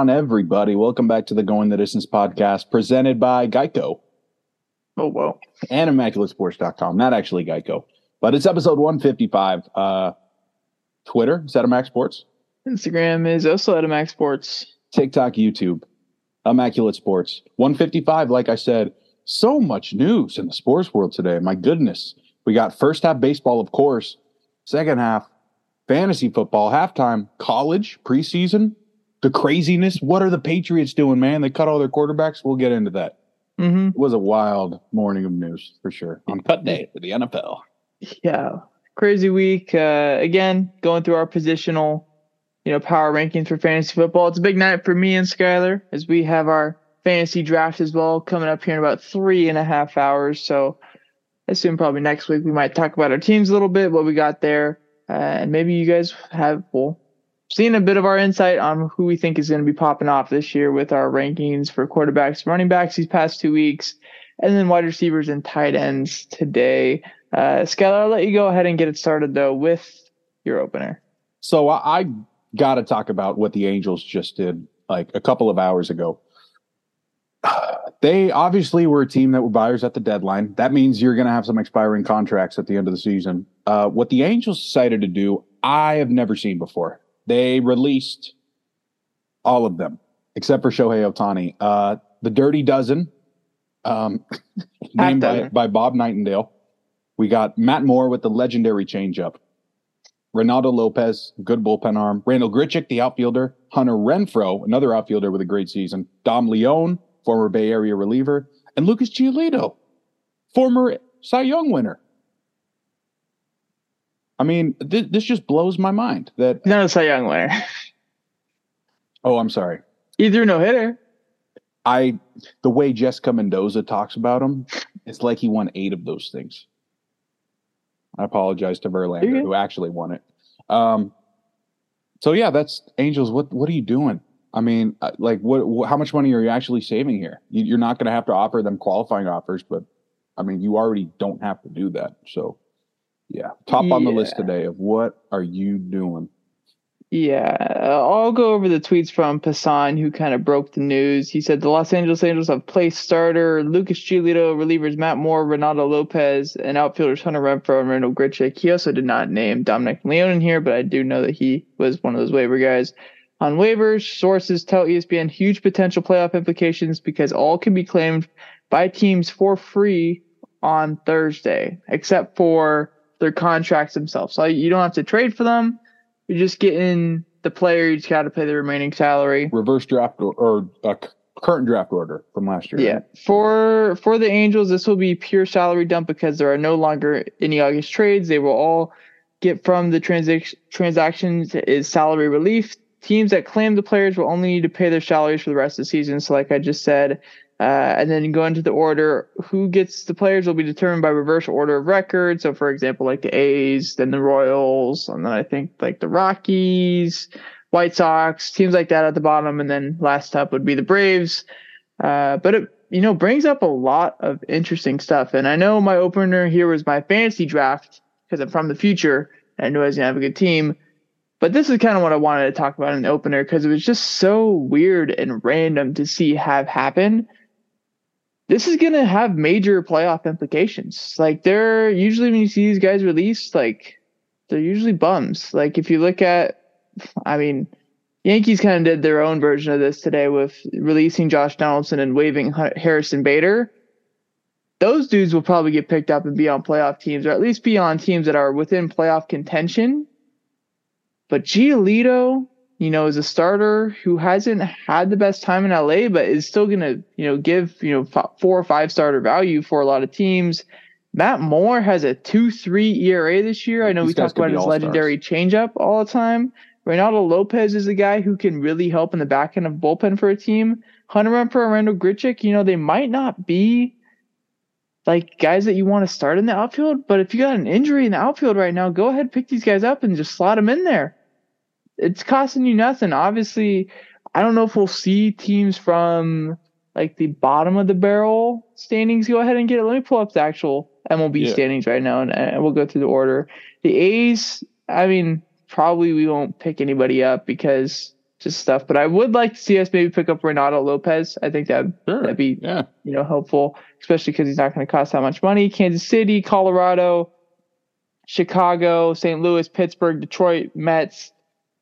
on, everybody? Welcome back to the Going the Distance podcast presented by Geico. Oh, well. And ImmaculateSports.com. Not actually Geico, but it's episode 155. Uh, Twitter, is Max Sports? Instagram is also at Max Sports. TikTok, YouTube, Immaculate Sports. 155, like I said, so much news in the sports world today. My goodness. We got first half baseball, of course, second half fantasy football, halftime, college, preseason, the craziness. What are the Patriots doing, man? They cut all their quarterbacks. We'll get into that. Mm-hmm. It was a wild morning of news for sure on cut day for the NFL. Yeah, crazy week. Uh, again, going through our positional, you know, power rankings for fantasy football. It's a big night for me and Skylar as we have our fantasy draft as well coming up here in about three and a half hours. So I assume probably next week we might talk about our teams a little bit, what we got there, uh, and maybe you guys have well seen a bit of our insight on who we think is going to be popping off this year with our rankings for quarterbacks, running backs these past two weeks, and then wide receivers and tight ends today. Uh, Skylar, I'll let you go ahead and get it started though with your opener. So I, I got to talk about what the Angels just did like a couple of hours ago. They obviously were a team that were buyers at the deadline. That means you're going to have some expiring contracts at the end of the season. Uh, what the Angels decided to do, I have never seen before. They released all of them except for Shohei Ohtani. Uh, the Dirty Dozen, um, named by, by Bob Nightingale. We got Matt Moore with the legendary changeup. Reynaldo Lopez, good bullpen arm. Randal Grichuk, the outfielder. Hunter Renfroe, another outfielder with a great season. Dom Leone, former Bay Area reliever. And Lucas Giolito, former Cy Young winner. I mean, th- this just blows my mind that. Not a Cy Young winner. oh, I'm sorry. Either no hitter. I, the way Jessica Mendoza talks about him, it's like he won eight of those things. I apologize to Verlander, who actually won it. Um, so yeah, that's Angels. What what are you doing? I mean, uh, like, what, what how much money are you actually saving here? You, are not going to have to offer them qualifying offers, but I mean, you already don't have to do that. So, yeah, top yeah. on the list today of what are you doing? Yeah, I'll go over the tweets from Passan, who kind of broke the news. He said the Los Angeles Angels have placed starter Lucas Giolito, relievers Matt Moore, Reynaldo Lopez, and outfielders Hunter Renfroe and Randal Grichuk. He also did not name Dominic Leone in here, but I do know that he was one of those waiver guys. On waivers, sources tell ESPN huge potential playoff implications because all can be claimed by teams for free on Thursday, except for their contracts themselves. So you don't have to trade for them you're just getting the player. You just got to pay the remaining salary. Reverse draft or, or uh, current draft order from last year. Yeah. Right? For for the Angels, this will be pure salary dump because there are no longer any August trades. They will all get from the transac- transactions is salary relief. Teams that claim the players will only need to pay their salaries for the rest of the season. So, like I just said, uh, and then go into the order. Who gets the players will be determined by reverse order of record. So, for example, like the A's, then the Royals, and then I think like the Rockies, White Sox, teams like that at the bottom, and then last up would be the Braves. Uh, but it you know brings up a lot of interesting stuff. And I know my opener here was my fantasy draft because I'm from the future. And I knew I was gonna have a good team. But this is kind of what I wanted to talk about in the opener because it was just so weird and random to see have happen this is going to have major playoff implications. Like they're usually when you see these guys released, like they're usually bums. Like if you look at, I mean, Yankees kind of did their own version of this today with releasing Josh Donaldson and waiving Harrison Bader. Those dudes will probably get picked up and be on playoff teams, or at least be on teams that are within playoff contention. But Giolito, you know, as a starter who hasn't had the best time in LA, but is still going to, you know, give, you know, f- four or five starter value for a lot of teams. Matt Moore has a 2 3 ERA this year. I know These we talk about his legendary changeup all the time. Reynaldo Lopez is a guy who can really help in the back end of bullpen for a team. Hunter Renfroe and Randal Grichuk, you know, they might not be like guys that you want to start in the outfield, but if you got an injury in the outfield right now, go ahead, pick these guys up and just slot them in there it's costing you nothing. Obviously, I don't know if we'll see teams from like the bottom of the barrel standings go ahead and get it. Let me pull up the actual MLB yeah. standings right now, and, and we'll go through the order. The A's, I mean, probably we won't pick anybody up because just stuff. But I would like to see us maybe pick up Renato Lopez. I think that Sure. that'd be Yeah. you know helpful, especially because he's not going to cost that much money. Kansas City, Colorado, Chicago, St. Louis, Pittsburgh, Detroit, Mets,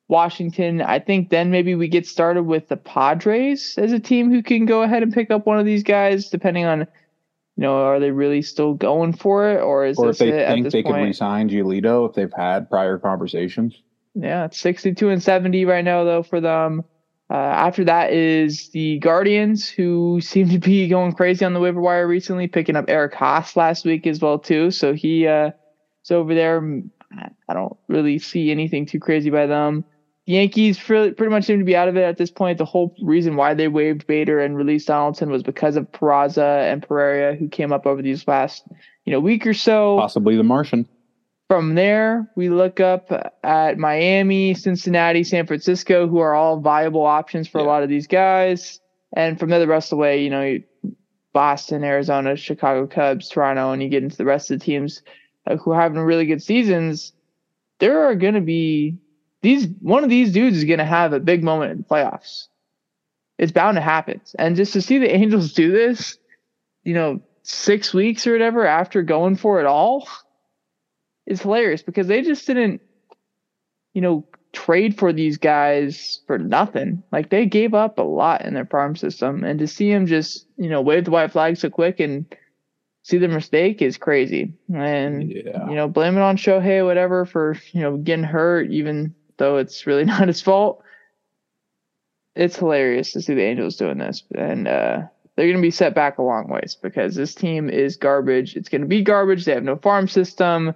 Washington. I think then maybe we get started with the Padres as a team who can go ahead and pick up one of these guys, depending on, you know, are they really still going for it, or is Or this if they think they point? resign Giolito if they've had prior conversations. Yeah, it's 62 and 70 right now, though, for them. Uh, after that is the Guardians, who seem to be going crazy on the waiver wire recently, picking up Eric Haas last week as well, too. So he uh, is over there. I don't really see anything too crazy by them. Yankees pretty, much seem to be out of it at this point. The whole reason why they waived Bader and released Donaldson was because of Peraza and Pereira, who came up over these last you know week or so. Possibly the Martian. From there, we look up at Miami, Cincinnati, San Francisco, who are all viable options for a lot of these guys. And from there, the rest of the way, you know, Boston, Arizona, Chicago Cubs, Toronto, and you get into the rest of the teams uh, who are having really good seasons. There are going to be these. One of these dudes is going to have a big moment in the playoffs. It's bound to happen. And just to see the Angels do this, you know, six weeks or whatever after going for it all is hilarious because they just didn't, you know, trade for these guys for nothing. Like they gave up a lot in their farm system, and to see them just, you know, wave the white flag so quick and see their mistake is crazy. And Yeah. you know, blame it on Shohei or whatever for you know getting hurt, even though it's really not his fault. It's hilarious to see the Angels doing this, and uh, they're going to be set back a long ways because this team is garbage. It's going to be garbage. They have no farm system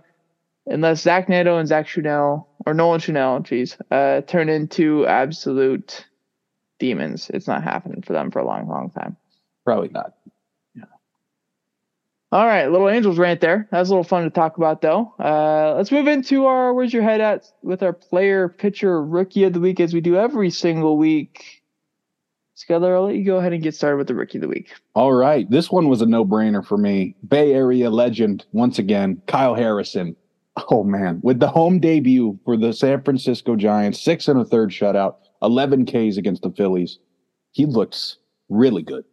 unless Zach Neto and Zach Schanuel or Nolan Schanuel, geez, uh, turn into absolute demons. It's not happening for them for a long, long time. Probably not. All right, little Angels rant there. That was a little fun to talk about, though. Uh, let's move into our where's your head at with our player, pitcher, rookie of the week, as we do every single week. Skyler, I'll let you go ahead and get started with the rookie of the week. All right. This one was a no brainer for me. Bay Area legend, once again, Kyle Harrison. Oh, man. With the home debut for the San Francisco Giants, six and a third shutout, 11 Ks against the Phillies. He looks really good.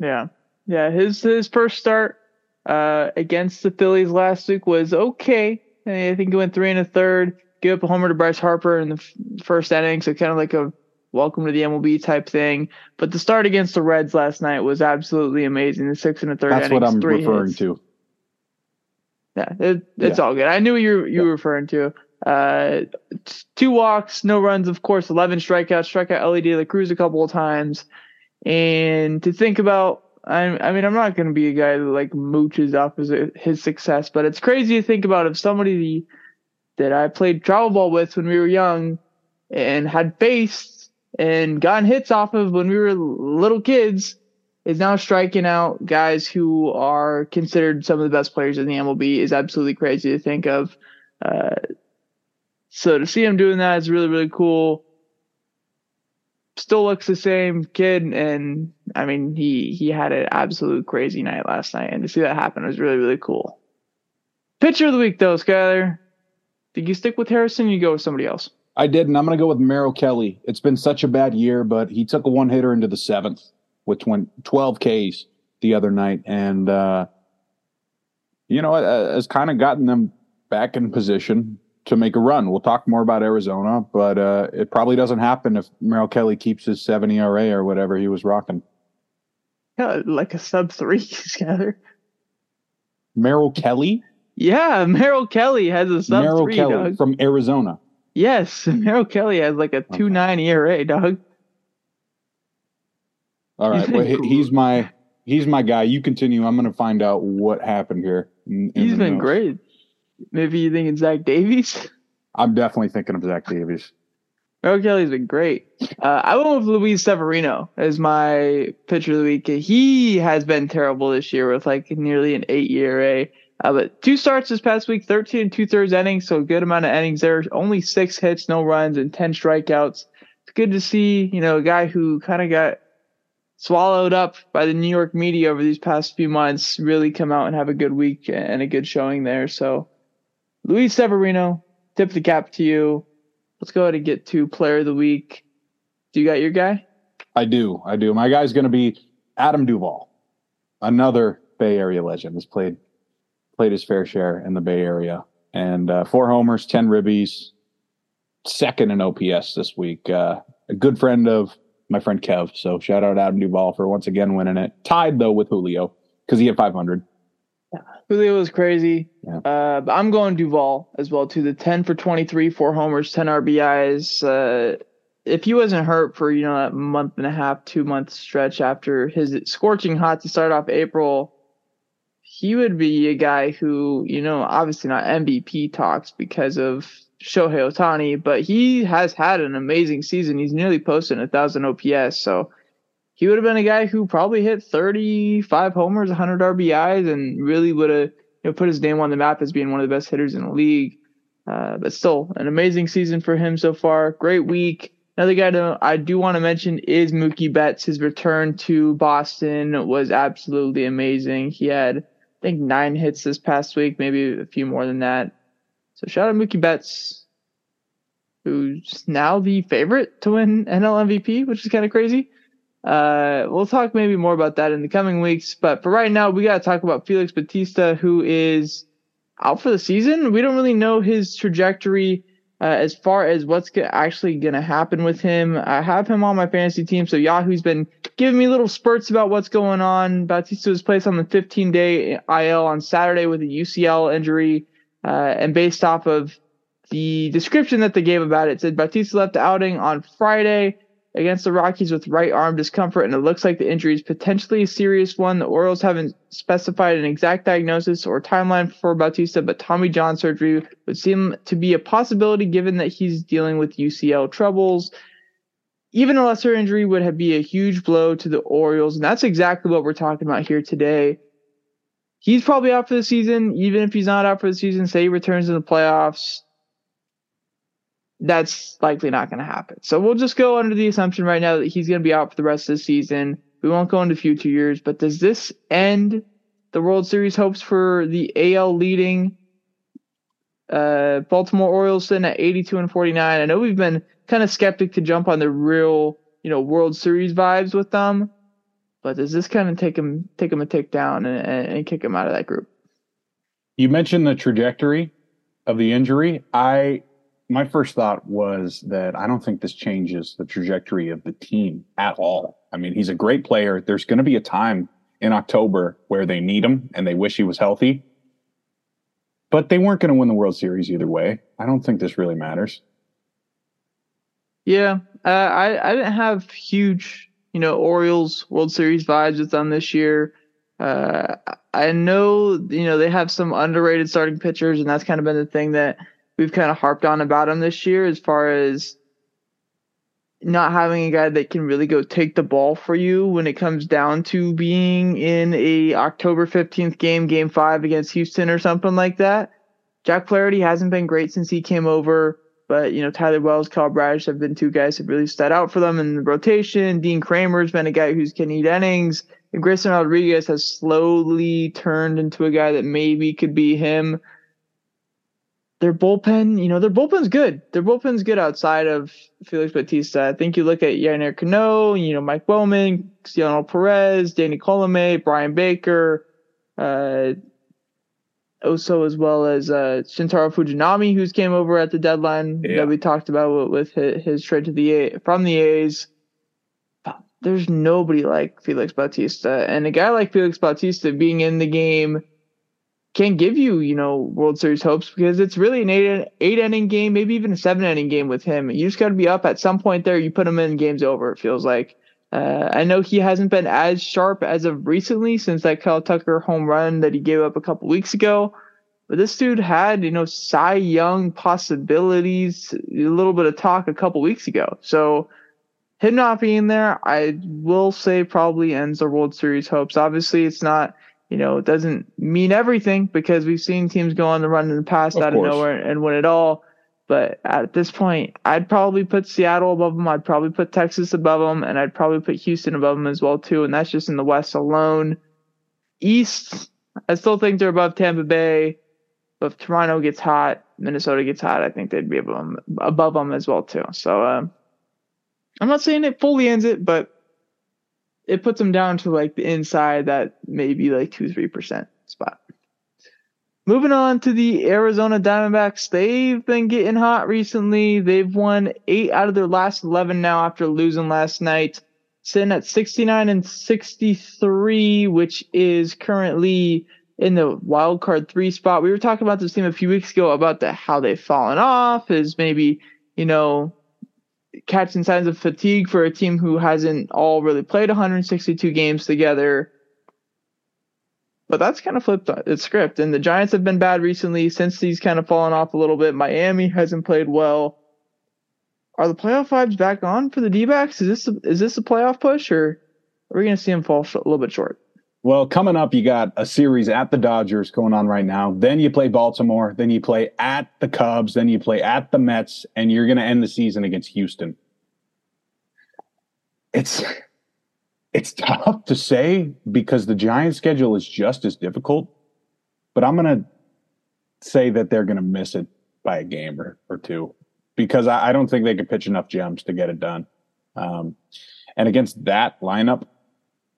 Yeah, yeah. His his first start uh, against the Phillies last week was okay. I think he went three and a third. Gave up a homer to Bryce Harper in the f- first inning, so kind of like a welcome to the MLB type thing. But the start against the Reds last night was absolutely amazing. The six and a third. That's what I'm referring hits. to. Yeah, it, it's all good. I knew you were, you were referring to. Uh, two walks, no runs, of course, 11 strikeouts, struck out Elly De La Cruz a couple of times. And to think about, I, I mean, I'm not going to be a guy that like mooches off his, his success, but it's crazy to think about if somebody that I played travel ball with when we were young and had faced and gotten hits off of when we were little kids is now striking out guys who are considered some of the best players in the MLB is absolutely crazy to think of. Uh, so to see him doing that is really, really cool. Still looks the same kid, and I mean he he had an absolute crazy night last night, and to see that happen was really, really cool. Pitcher of the week though, Skyler. Did you stick with Harrison? Or you go with somebody else? I did, and I'm going to go with Merrill Kelly. It's been such a bad year, but he took a one hitter into the seventh with 20, 12 Ks the other night, and uh, you know uh, has kind of gotten them back in position to make a run. We'll talk more about Arizona, but uh, it probably doesn't happen if Merrill Kelly keeps his seven ERA or whatever he was rocking. Yeah, like a sub three, Skyler. Merrill Kelly, Yeah, Merrill Kelly has a sub Merrill three, Kelly dog. from Arizona. Yes, Merrill Kelly has like a two Okay. nine ERA, dog. All right, He's well, he- he's my he's my guy. You continue. I'm going to find out what happened here. in- in He's been notes. great. Maybe you think it's Zach Davies? I'm definitely thinking of Zach Davies. Merrill Kelly's been great. Uh, I went with Luis Severino as my pitcher of the week. He has been terrible this year with like nearly an eight ERA. Uh, but two starts this past week, 13 and two thirds innings, so a good amount of innings there. Only six hits, no runs, and 10 strikeouts. It's good to see, you know, a guy who kind of got swallowed up by the New York media over these past few months really come out and have a good week and a good showing there. So, Luis Severino, tip the cap to you. let's go ahead and get to player of the week. Do you got your guy? I do. I do. My guy's going to be Adam Duvall, another Bay Area legend. Has played played his fair share in the Bay Area, and uh, four homers, ten ribbies, second in OPS this week. Uh, a good friend of my friend Kev. So shout out Adam Duvall for once again winning it. Tied though with Julio because he had 500. Julio was crazy. Yeah. Uh, but I'm going Duvall as well to the 10 for 23, four homers, 10 RBIs. Uh, if he wasn't hurt for you know that month and a half, two month stretch after his scorching hot to start off April, he would be a guy who you know obviously not MVP talks because of Shohei Ohtani, but he has had an amazing season. He's nearly posted a thousand OPS, so he would have been a guy who probably hit 35 homers, 100 RBIs, and really would have you know put his name on the map as being one of the best hitters in the league. Uh, but still, an amazing season for him so far. Great week. Another guy to, I do want to mention is Mookie Betts. His return to Boston was absolutely amazing. He had, I think, nine hits this past week, maybe a few more than that. So shout out Mookie Betts, who's now the favorite to win NL MVP, which is kind of crazy. Uh, we'll talk maybe more about that in the coming weeks. But for right now, we got to talk about Felix Bautista, who is out for the season. We don't really know his trajectory uh, as far as what's actually going to happen with him. I have him on my fantasy team. So Yahoo's been giving me little spurts about what's going on. Bautista was placed on the 15 day IL on Saturday with a UCL injury. Uh, and based off of the description that they gave about it, it said Bautista left the outing on Friday against the Rockies with right arm discomfort, and it looks like the injury is potentially a serious one. The Orioles haven't specified an exact diagnosis or timeline for Bautista, but Tommy John surgery would seem to be a possibility given that he's dealing with UCL troubles. Even a lesser injury would have, be a huge blow to the Orioles, and that's exactly what we're talking about here today he's probably out for the season. Even if he's not out for the season, say he returns in the playoffs, that's likely not going to happen. So we'll just go under the assumption right now that he's going to be out for the rest of the season. We won't go into future years, but does this end the World Series hopes for the AL leading uh, Baltimore Orioles sitting at 82 and 49? I know we've been kind of skeptic to jump on the real, you know, World Series vibes with them. But does this kind of take him take him a tick down and, and kick him out of that group? You mentioned the trajectory of the injury. I my first thought was that I don't think this changes the trajectory of the team at all. I mean, he's a great player. There's going to be a time in October where they need him and they wish he was healthy. But they weren't going to win the World Series either way. I don't think this really matters. Yeah, uh, I I didn't have huge you know, Orioles World Series vibes with them this year. Uh, I know, you know, they have some underrated starting pitchers, and that's kind of been the thing that we've kind of harped on about him this year as far as not having a guy that can really go take the ball for you when it comes down to being in a October 15th game, game five against Houston or something like that. Jack Flaherty hasn't been great since he came over. But you know, Tyler Wells, Kyle Bradish have been two guys that really stood out for them in the rotation. Dean Kremer's been a guy who's can eat innings. And Grayson Rodriguez has slowly turned into a guy that maybe could be him. Their bullpen, you know, their bullpen's good. Their bullpen's good outside of Felix Bautista. I think you look at Yennier Cano, you know, Mike Baumann, Cionel Perez, Danny Coulombe, Bryan Baker, uh, also as well as uh, Shintaro Fujinami, who's came over at the deadline yeah. that we talked about with his, his trade to the A from the A's. There's nobody like Felix Bautista, and a guy like Felix Bautista being in the game can give you, you know, World Series hopes because it's really an eight eight inning game, maybe even a seven inning game with him. You just got to be up at some point there. You put him in, game's over. It feels like. Uh, I know he hasn't been as sharp as of recently since that Kyle Tucker home run that he gave up a couple weeks ago. But this dude had, you know, Cy Young possibilities, a little bit of talk a couple weeks ago. So him not being there, I will say probably ends the World Series hopes. Obviously, it's not, you know, it doesn't mean everything because we've seen teams go on the run in the past of out course. of nowhere and win it all. But at this point, I'd probably put Seattle above them. I'd probably put Texas above them, and I'd probably put Houston above them as well too. And that's just in the West alone. East, I still think they're above Tampa Bay. But if Toronto gets hot, Minnesota gets hot, I think they'd be above them, above them as well too. So um, I'm not saying it fully ends it, but it puts them down to like the inside that maybe like two three percent spot. Moving on to the Arizona Diamondbacks, they've been getting hot recently. They've won eight out of their last 11 now after losing last night, sitting at 69 and 63, which is currently in the wild card three spot. We were talking about this team a few weeks ago about the how they've fallen off, is maybe, you know, catching signs of fatigue for a team who hasn't all really played 162 games together. But that's kind of flipped its script. And the Giants have been bad recently since he's kind of fallen off a little bit. Miami hasn't played well. Are the playoff vibes back on for the D backs? Is this is this a playoff push or are we going to see them fall a little bit short? Well, coming up, you got a series at the Dodgers going on right now. Then you play Baltimore. Then you play at the Cubs. Then you play at the Mets, and you're going to end the season against Houston. It's it's tough to say because the Giants' schedule is just as difficult, but I'm going to say that they're going to miss it by a game or, or two because I, I, don't think they could pitch enough gems to get it done. Um, and against that lineup,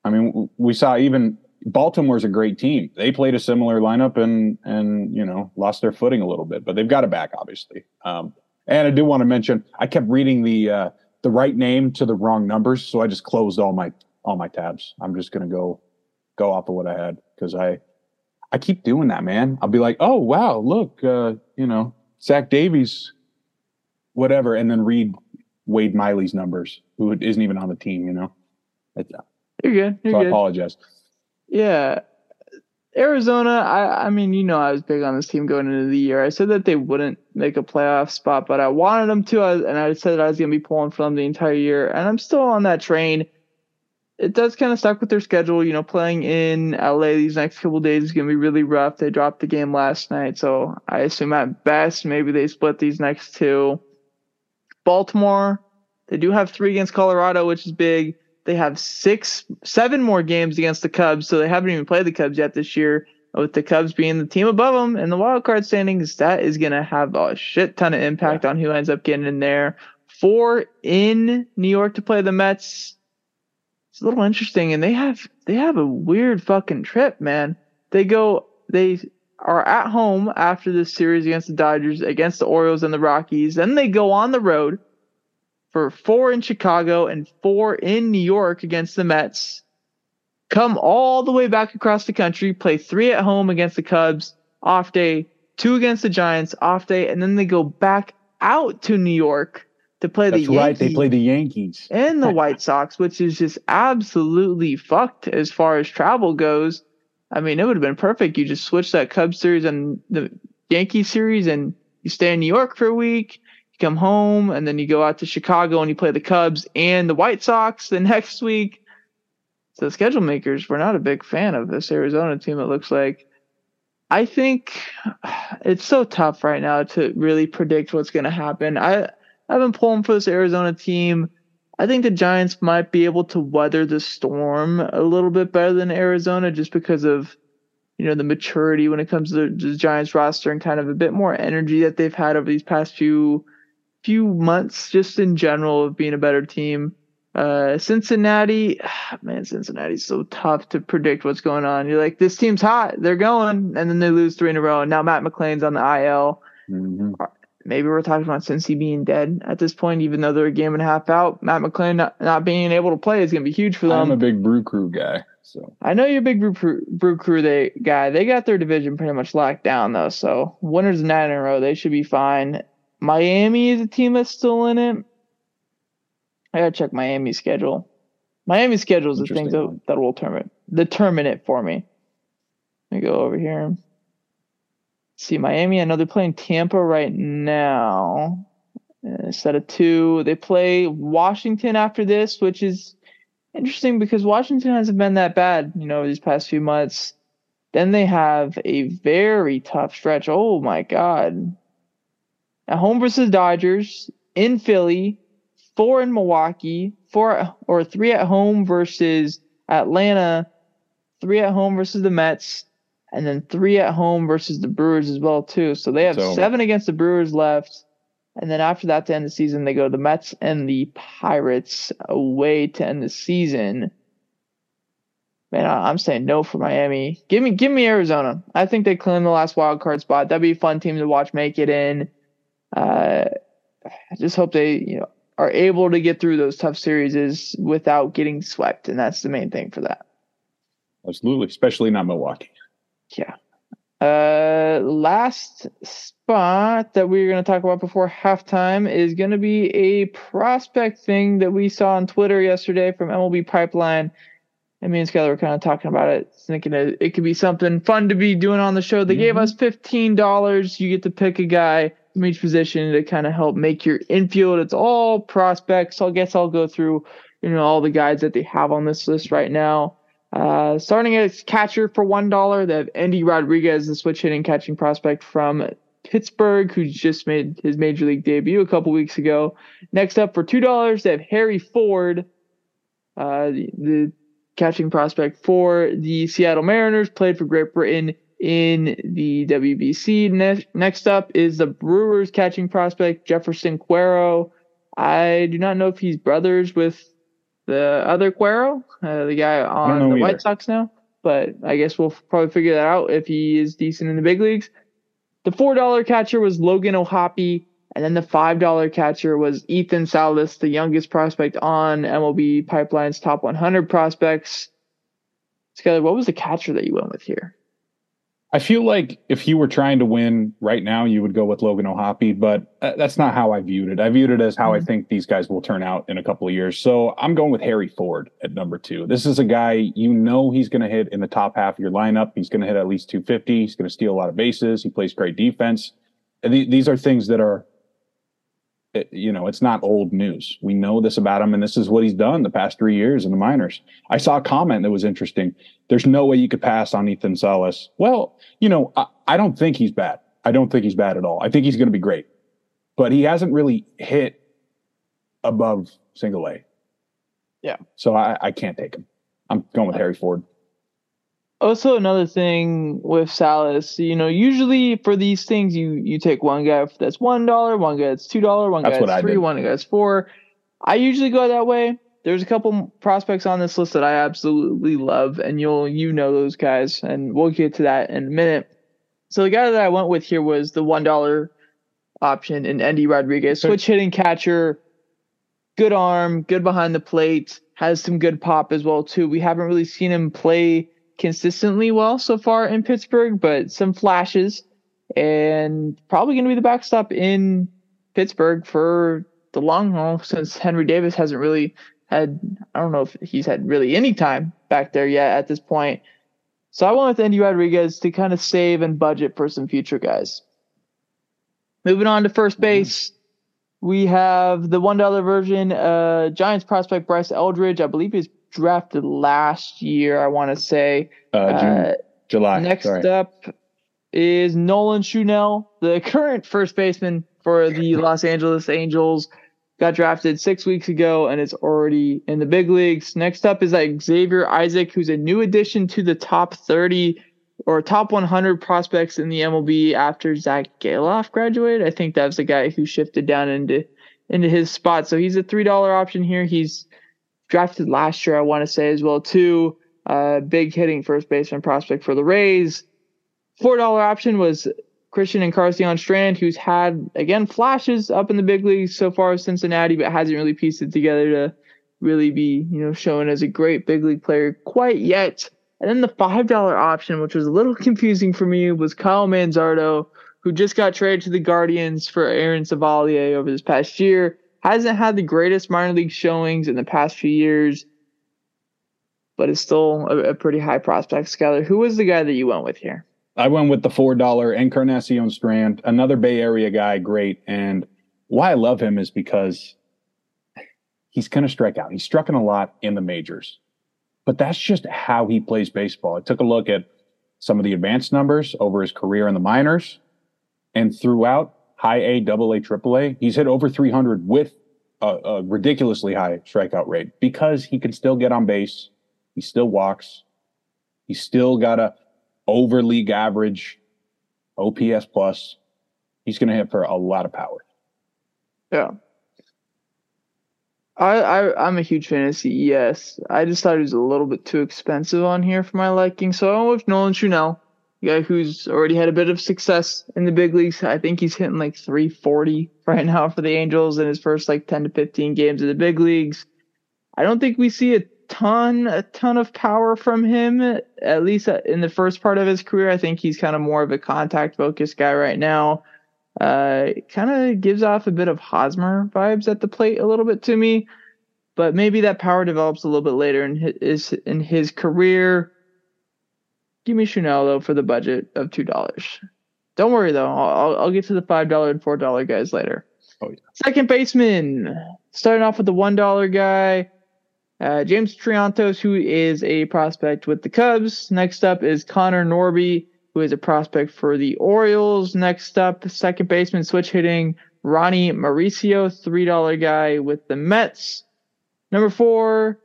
I mean, we saw even Baltimore's a great team. They played a similar lineup and and you know lost their footing a little bit, but they've got it back obviously. Um, and I do want to mention I kept reading the uh, the right name to the wrong numbers, so I just closed all my all my tabs. I'm just gonna go go off of what I had because I I keep doing that, man. I'll be like, oh wow, look, uh, you know, Zach Davies, whatever, and then read Wade Miley's numbers, who isn't even on the team. You know, it's, you're good. You're so good. I apologize. Yeah. Arizona, I, I mean, you know, I was big on this team going into the year. I said that they wouldn't make a playoff spot, but I wanted them to, and I said that I was going to be pulling for them the entire year, and I'm still on that train. It does kind of suck with their schedule. You know, playing in LA these next couple days is going to be really rough. They dropped the game last night, so I assume at best maybe they split these next two. Baltimore, they do have three against Colorado, which is big. They have six, seven more games against the Cubs, so they haven't even played the Cubs yet this year. With the Cubs being the team above them in the wild card standings, that is going to have a shit ton of impact yeah. on who ends up getting in there. Four in New York to play the Mets. It's a little interesting, and they have they have a weird fucking trip, man. They go they are at home after this series against the Dodgers, against the Orioles and the Rockies. Then they go on the road for four in Chicago and four in New York against the Mets. Come all the way back across the country, play three at home against the Cubs, off day, two against the Giants, off day, and then they go back out to New York to play That's the Yankees. right. They play the Yankees and the White Sox, which is just absolutely fucked as far as travel goes. I mean, it would have been perfect. You just switch that Cubs series and the Yankee series, and you stay in New York for a week come home and then you go out to Chicago and you play the Cubs and the White Sox the next week. So the schedule makers were not a big fan of this Arizona team, it looks like. I think it's so tough right now to really predict what's going to happen. I, I've been pulling for this Arizona team. I think the Giants might be able to weather the storm a little bit better than Arizona just because of you know the maturity when it comes to the Giants roster and kind of a bit more energy that they've had over these past few few months just in general of being a better team. Uh, Cincinnati, man, Cincinnati's so tough to predict what's going on. You're like, this team's hot, they're going, and then they lose three in a row. And now Matt McLain's on the IL. Mm-hmm. Maybe we're talking about Cincy being dead at this point, even though they're a game and a half out. Matt McLain not, not being able to play is going to be huge for them. I'm a big Brew Crew guy, so I know you're a big Brew, brew Crew they, guy. They got their division pretty much locked down though, so winners nine in a row, they should be fine. Miami is a team that's still in it. I gotta check Miami's schedule. Miami's schedule is the thing that, that will determine determine it for me. Let me go over here. See Miami. I know they're playing Tampa right now. Uh, Instead of two, they play Washington after this, which is interesting because Washington hasn't been that bad, you know, these past few months. Then they have a very tough stretch. Oh my God at home versus Dodgers, in Philly, four in Milwaukee, four or three at home versus Atlanta, three at home versus the Mets, and then three at home versus the Brewers as well too. So they have so, seven against the Brewers left, and then after that to end the season, they go to the Mets and the Pirates away to end the season. Man, I'm saying no for Miami. Give me, give me Arizona. I think they claim the last wild card spot. That'd be a fun team to watch make it in. Uh, I just hope they, you know, are able to get through those tough series without getting swept, and that's the main thing for that. Absolutely, especially not Milwaukee. Yeah. Uh, last spot that we are going to talk about before halftime is going to be a prospect thing that we saw on Twitter yesterday from MLB Pipeline. And me and Skyler were kind of talking about it, thinking it, it could be something fun to be doing on the show. They mm-hmm. gave us $15. You get to pick a guy from each position to kind of help make your infield. It's all prospects. So I guess I'll go through, you know, all the guys that they have on this list right now. Uh, starting as catcher for one dollar, they have Endy Rodriguez, the switch hitting catching prospect from Pittsburgh, who just made his major league debut a couple weeks ago. Next up for two dollars, they have Harry Ford, uh, the, the catching prospect for the Seattle Mariners, played for Great Britain in the WBC. Ne- next up is the Brewers catching prospect Jeferson Quero. I do not know if he's brothers with the other Quero, uh, the guy on the either. White Sox now, but I guess we'll probably figure that out if he is decent in the big leagues. The four dollar catcher was Logan O'Hoppe, and then the five dollar catcher was Ethan Salas, the youngest prospect on MLB Pipeline's top 100 prospects. Skyler, what was the catcher that you went with here? I feel like if you were trying to win right now, you would go with Logan O'Hoppe, but uh, that's not how I viewed it. I viewed it as how mm-hmm. I think these guys will turn out in a couple of years. So I'm going with Harry Ford at number two. This is a guy you know he's going to hit in the top half of your lineup. He's going to hit at least 250. He's going to steal a lot of bases. He plays great defense. And th- these are things that are it, you know, it's not old news. We know this about him, and this is what he's done the past three years in the minors. I saw a comment that was interesting. There's no way you could pass on Ethan Salas. Well, you know, I, I don't think he's bad. I don't think he's bad at all. I think he's going to be great, but he hasn't really hit above single A. Yeah. So I, I can't take him. I'm going with uh, Harry Ford also another thing with Salas, you know, usually for these things, you you take one guy that's one dollar, one guy that's two dollar, one that's guy that's three, one guy that's four. I usually go that way. There's a couple prospects on this list that I absolutely love, and you'll you know those guys, and we'll get to that in a minute. So the guy that I went with here was the one dollar option in Endy Rodriguez, switch hitting catcher, good arm, good behind the plate, has some good pop as well too. We haven't really seen him play consistently well so far in Pittsburgh, but some flashes, and probably going to be the backstop in Pittsburgh for the long haul since Henry Davis hasn't really had, I don't know if he's had really any time back there yet at this point. So I went with Endy Rodriguez to kind of save and budget for some future guys. Moving on to first mm-hmm. base, we have the one dollar version. Uh, Giants prospect Bryce Eldridge, I believe he's drafted last year, I want to say. Uh, June, uh, July. Next Sorry. up is Nolan Schanuel, the current first baseman for the Los Angeles Angels. Got drafted six weeks ago and it's already in the big leagues. Next up is like Xavier Isaac, who's a new addition to the top 30 or top 100 prospects in the MLB after Zach Gelof graduated. I think that was the guy who shifted down into into his spot. So he's a three dollar option here. He's drafted last year, I want to say as well too. Uh, big hitting first baseman prospect for the Rays. Four dollar option was Christian Encarnacion Strand, who's had again flashes up in the big leagues so far as Cincinnati, but hasn't really pieced it together to really be you know shown as a great big league player quite yet. And then the five dollar option, which was a little confusing for me, was Kyle Manzardo, who just got traded to the Guardians for Aaron Civale over this past year hasn't had the greatest minor league showings in the past few years, but is still a, a pretty high prospect. Skyler, who was the guy that you went with here? I went with the four dollar Encarnacion Strand, another Bay Area guy, great. And why I love him is because he's going to strike out. He's struck in a lot in the majors, but that's just how he plays baseball. I took a look at some of the advanced numbers over his career in the minors, and throughout high A, double A, triple A. He's hit over 300 with a, a, ridiculously high strikeout rate because he can still get on base. He still walks. He's still got a over league average, OPS plus. He's going to hit for a lot of power. Yeah. I, I I'm a huge fan of CES. I just thought he was a little bit too expensive on here for my liking. So I went with Nolan a guy who's already had a bit of success in the big leagues. I think he's hitting like 340 right now for the Angels in his first like 10 to 15 games of the big leagues. I don't think we see a ton a ton of power from him at least in the first part of his career. I think he's kind of more of a contact focused guy right now. Uh, kind of gives off a bit of Hosmer vibes at the plate a little bit to me, but maybe that power develops a little bit later in his in his career. Give me Schanuel though for the budget of two dollars. Don't worry though, I'll, I'll get to the five dollar and four dollar guys later. Oh, yeah. Second baseman, starting off with the one dollar guy. Uh, James Triantos, who is a prospect with the Cubs. Next up is Connor Norby, who is a prospect for the Orioles. Next up, second baseman switch hitting Ronnie Mauricio, $3 guy with the Mets. Number four,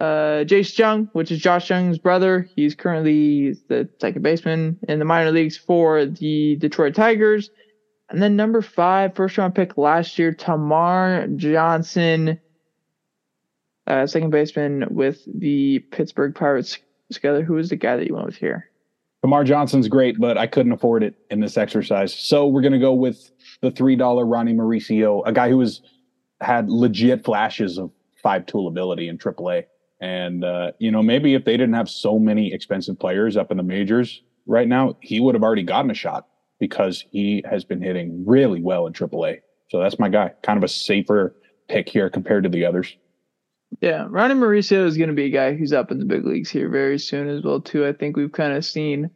uh, Jace Jung, which is Josh Jung's brother. He's currently the second baseman in the minor leagues for the Detroit Tigers. And then number five, first round pick last year, Termarr Johnson, uh, second baseman with the Pittsburgh Pirates. Together, who is the guy that you went with here? Termarr Johnson's great, but I couldn't afford it in this exercise. So we're going to go with the $3 Ronnie Mauricio, a guy who has had legit flashes of five tool ability in AAA. And, uh, you know, maybe if they didn't have so many expensive players up in the majors right now, he would have already gotten a shot because he has been hitting really well in AAA. So that's my guy. Kind of a safer pick here compared to the others. Yeah, Ronnie Mauricio is going to be a guy who's up in the big leagues here very soon as well too. I think we've kind of seen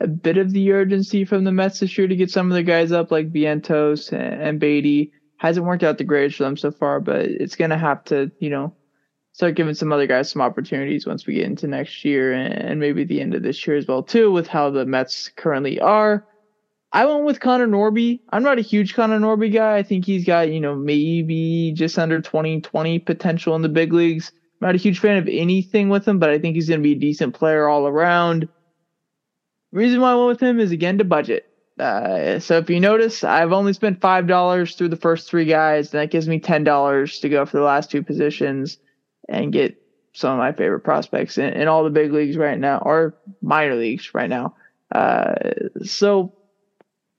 a bit of the urgency from the Mets this year to get some of the guys up like Vientos and Baty. Hasn't worked out the greatest for them so far, but it's going to have to, you know, start giving some other guys some opportunities once we get into next year and maybe the end of this year as well too with how the Mets currently are. I went with Connor Norby. I'm not a huge Connor Norby guy. I think he's got, you know, maybe just under 2020 potential in the big leagues. I'm not a huge fan of anything with him, but I think he's going to be a decent player all around. Reason why I went with him is again to budget. Uh, so if you notice, I've only spent five dollars through the first three guys, and that gives me ten dollars to go for the last two positions and get some of my favorite prospects in, in all the big leagues right now, or minor leagues right now. Uh, so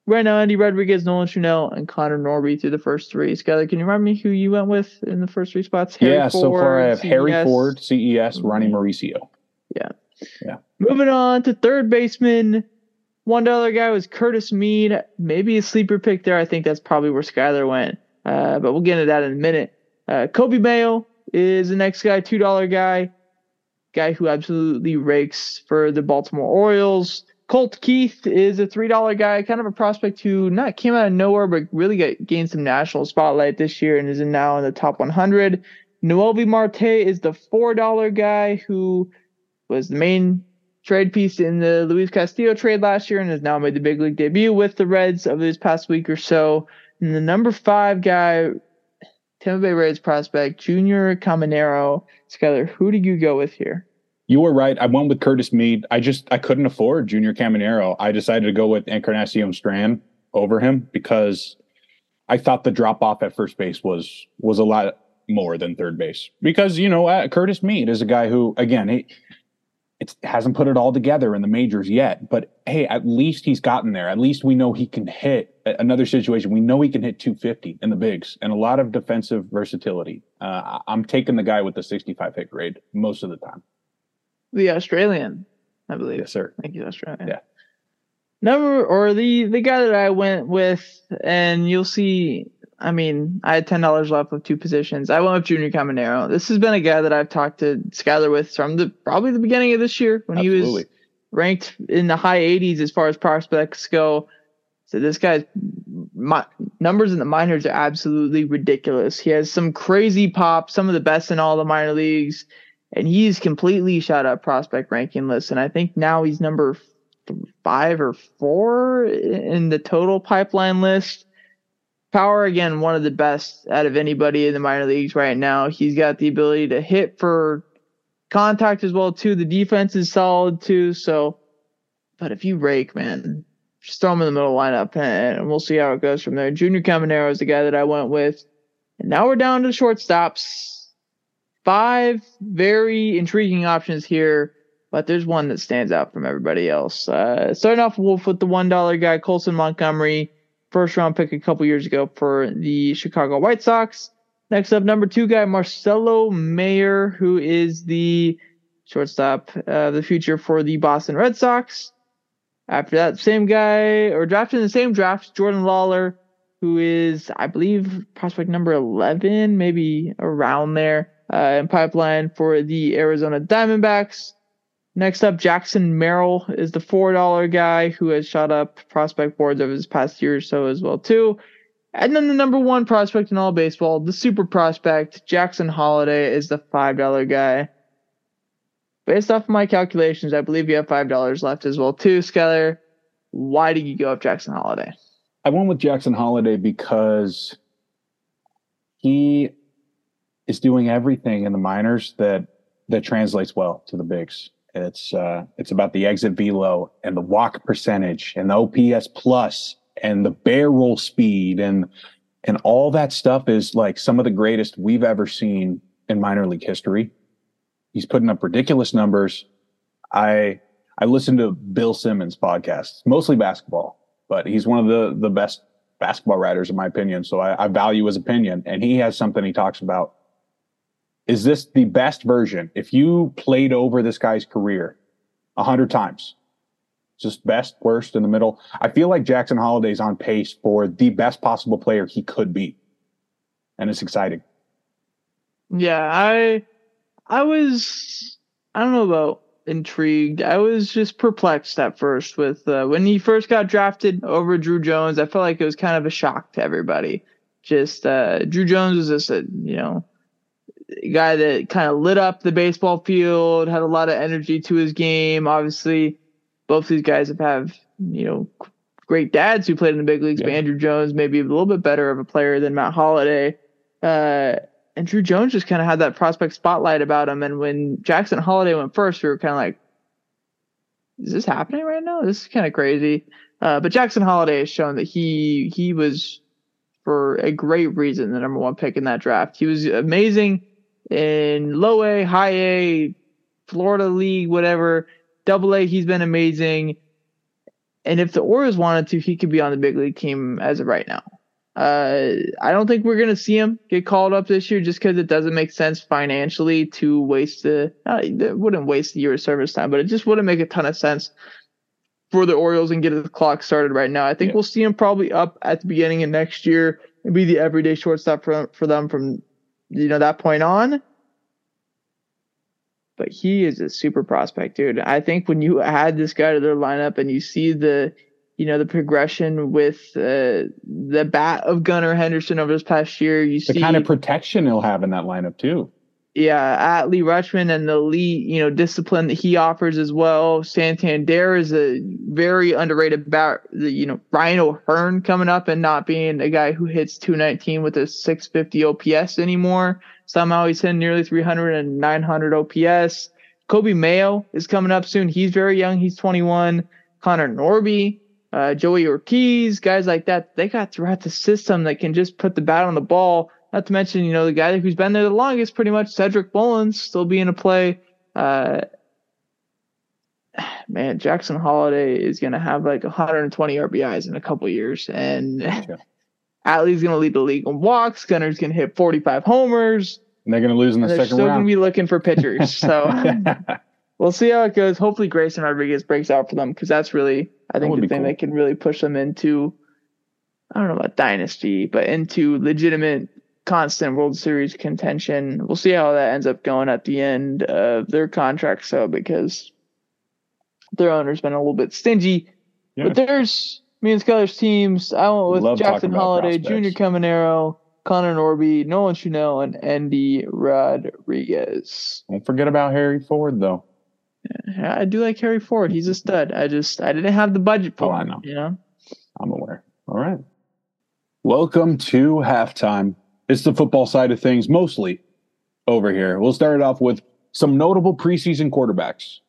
right now, Endy Rodriguez, Nolan Schanuel, and Connor Norby through the first three. Skyler, can you remind me who you went with in the first three spots? Harry yeah, Ford, so far I have CES. Harry Ford, CES, Ronnie Mauricio. Yeah. Yeah. Moving on to third baseman. One dollar guy was Curtis Mead. Maybe a sleeper pick there. I think that's probably where Skyler went. Uh, but we'll get into that in a minute. Uh, Coby Mayo is the next guy, two dollar guy, guy who absolutely rakes for the Baltimore Orioles. Colt Keith is a three dollar guy, kind of a prospect who not came out of nowhere, but really got, gained some national spotlight this year and is now in the top 100. Noelvi Marte is the four dollar guy who was the main trade piece in the Luis Castillo trade last year and has now made the big league debut with the Reds of this past week or so. And the number five guy, Tampa Bay Rays prospect, Junior Caminero. Skyler, who did you go with here? you were right. I went with Curtis Mead. I just I couldn't afford Junior Caminero. I decided to go with Encarnacion Strand over him because I thought the drop off at first base was was a lot more than third base because you know uh, Curtis Mead is a guy who again he it hasn't put it all together in the majors yet, but hey, at least he's gotten there. At least we know he can hit another situation. We know he can hit 250 in the bigs and a lot of defensive versatility. Uh, I'm taking the guy with the 65 hit grade most of the time. The Australian, I believe. Yes, sir. Thank you, Australian. Yeah. Number or the the guy that I went with, and you'll see. I mean, I had ten dollars left with two positions. I went with Junior Caminero. This has been a guy that I've talked to Skyler with from the probably the beginning of this year when Absolutely. he was ranked in the high 80s as far as prospects go. So this guy's my, numbers in the minors are absolutely ridiculous. He has some crazy pop, some of the best in all the minor leagues and he's completely shot up prospect ranking list. And I think now he's number five or four in the total pipeline list. Power again, one of the best out of anybody in the minor leagues right now. He's got the ability to hit for contact as well too. The defense is solid too. So but if you rake, man, just throw him in the middle lineup and we'll see how it goes from there. Junior Caminero is the guy that I went with. And now we're down to shortstops. Five very intriguing options here, but there's one that stands out from everybody else. Uh, starting off Wolf with the $1 guy, Colson Montgomery, first round pick a couple years ago for the Chicago White Sox. Next up, number two guy, Marcelo Mayer, who is the shortstop of uh, the future for the Boston Red Sox. After that, same guy, or drafted in the same draft, Jordan Lawlar, who is, I believe, prospect number 11, maybe around there, uh, in pipeline for the Arizona Diamondbacks. Next up, Jackson Merrill is the $4 guy who has shot up prospect boards over this past year or so as well, too. And then the number one prospect in all baseball, the super prospect, Jackson Holliday, is the $5 guy. Based off of my calculations, I believe you have $5 left as well, too, Skyler. Why did you go up Jackson Holliday? I went with Jackson Holliday because he is doing everything in the minors that that translates well to the bigs. It's uh, it's about the exit velo and the walk percentage and the OPS plus and the barrel speed and and all that stuff is like some of the greatest we've ever seen in minor league history. He's putting up ridiculous numbers. I I listened to Bill Simmons podcast, mostly basketball, but he's one of the the best basketball writers in my opinion. So I, I value his opinion, and he has something he talks about. Is this the best version? If you played over this guy's career a hundred times, just best, worst in the middle. I feel like Jackson Holliday's on pace for the best possible player he could be. And it's exciting. Yeah, I I was I don't know about intrigued. I was just perplexed at first with uh, when he first got drafted over Druw Jones. I felt like it was kind of a shock to everybody. Just uh, Druw Jones was just a you know guy that kind of lit up the baseball field, had a lot of energy to his game. Obviously, both these guys have have you know great dads who played in the big leagues. Yeah. But Andruw Jones maybe a little bit better of a player than Matt Holliday. Uh, and Druw Jones just kind of had that prospect spotlight about him. And when Jackson Holliday went first, we were kind of like, "Is this happening right now? This is kind of crazy." Uh, but Jackson Holliday has shown that he he was for a great reason the number one pick in that draft. He was amazing in low A, high A, Florida League, whatever. Double A, he's been amazing. And if the Orioles wanted to, he could be on the big league team as of right now. Uh, I don't think we're going to see him get called up this year just because it doesn't make sense financially to waste the, uh, wouldn't waste the year of service time, but it just wouldn't make a ton of sense for the Orioles and get the clock started right now. I think yeah. we'll see him probably up at the beginning of next year and be the everyday shortstop for, for them from, you know, that point on but he is a super prospect, dude. I think when you add this guy to their lineup and you see the, you know, the progression with uh, the bat of Gunnar Henderson over this past year, you the see the kind of protection he'll have in that lineup too. Yeah, Adley Rutschman and the elite, you know, discipline that he offers as well. Santander is a very underrated bat. You know, Ryan O'Hearn coming up and not being a guy who hits 219 with a 650 OPS anymore. Somehow he's hitting nearly 300 and 900 OPS. Coby Mayo is coming up soon. He's very young. He's 21. Connor Norby, uh, Joey Ortiz, guys like that. They got throughout the system that can just put the bat on the ball. Not to mention, you know, the guy who's been there the longest, pretty much Cedric Mullins, still being a play. Uh, man, Jackson Holliday is going to have like 120 RBIs in a couple years, and Adley's going to lead the league in walks. Gunnar's going to hit 45 homers. And they're going to lose in the second round. They're still going to be looking for pitchers. So we'll see how it goes. Hopefully, Grayson Rodriguez breaks out for them because that's really, I think, the thing cool. that can really push them into, I don't know about dynasty, but into legitimate, constant World Series contention. We'll see how that ends up going at the end of their contract. So because their owner's been a little bit stingy, yeah. but there's me and Skyler's teams. I went with Love Jackson Holliday, Junior Caminero, Connor Norby, Nolan Schanuel, and Endy Rodriguez. Don't forget about Harry Ford, though. Yeah, I do like Harry Ford. He's a stud. I just I didn't have the budget for oh, him. I know. You know. I'm aware. All right. Welcome to halftime. It's the football side of things mostly over here. We'll start it off with some notable preseason quarterbacks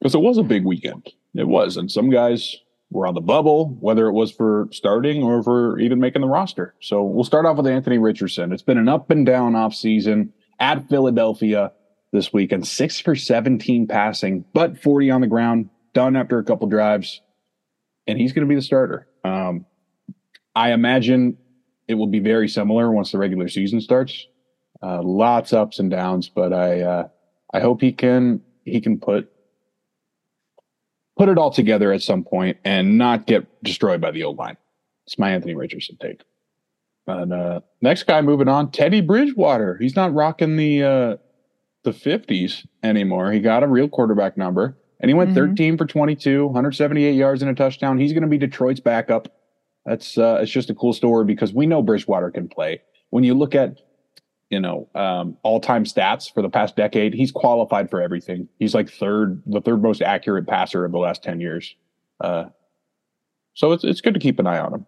because it was a big weekend. It was. And some guys were on the bubble, whether it was for starting or for even making the roster. So we'll start off with Anthony Richardson. It's been an up and down off season at Philadelphia this weekend. Six for 17 passing, but 40 on the ground, done after a couple drives. And he's going to be the starter. Um, I imagine it will be very similar once the regular season starts. Uh, lots ups and downs, but I uh, I hope he can he can put put it all together at some point and not get destroyed by the old line. It's my Anthony Richardson take. And uh, next guy moving on, Teddy Bridgewater. He's not rocking the uh, the fifties anymore. He got a real quarterback number, and he went mm-hmm. 13 for 22, 178 yards and a touchdown. He's going to be Detroit's backup. That's uh, it's just a cool story because we know Bridgewater can play. When you look at you know um, all time stats for the past decade, he's qualified for everything. He's like third, the third most accurate passer of the last 10 years. Uh, so it's it's good to keep an eye on him.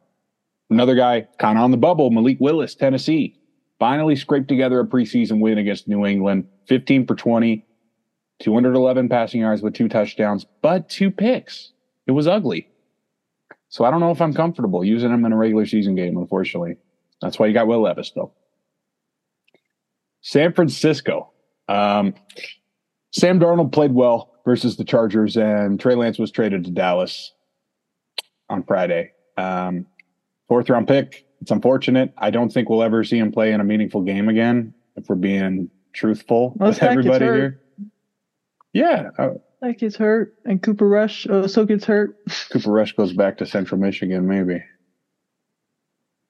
Another guy kind of on the bubble, Malik Willis, Tennessee, finally scraped together a preseason win against New England, 15 for 20, 211 passing yards with two touchdowns, but two picks. It was ugly. So I don't know if I'm comfortable using him in a regular season game, unfortunately. That's why you got Will Levis, though. San Francisco. Um, Sam Darnold played well versus the Chargers, and Trey Lance was traded to Dallas on Friday. Um, fourth round pick. It's unfortunate. I don't think we'll ever see him play in a meaningful game again, if we're being truthful with everybody here. Yeah. Uh, that gets hurt, and Cooper Rush also gets hurt. Cooper Rush goes back to Central Michigan, maybe.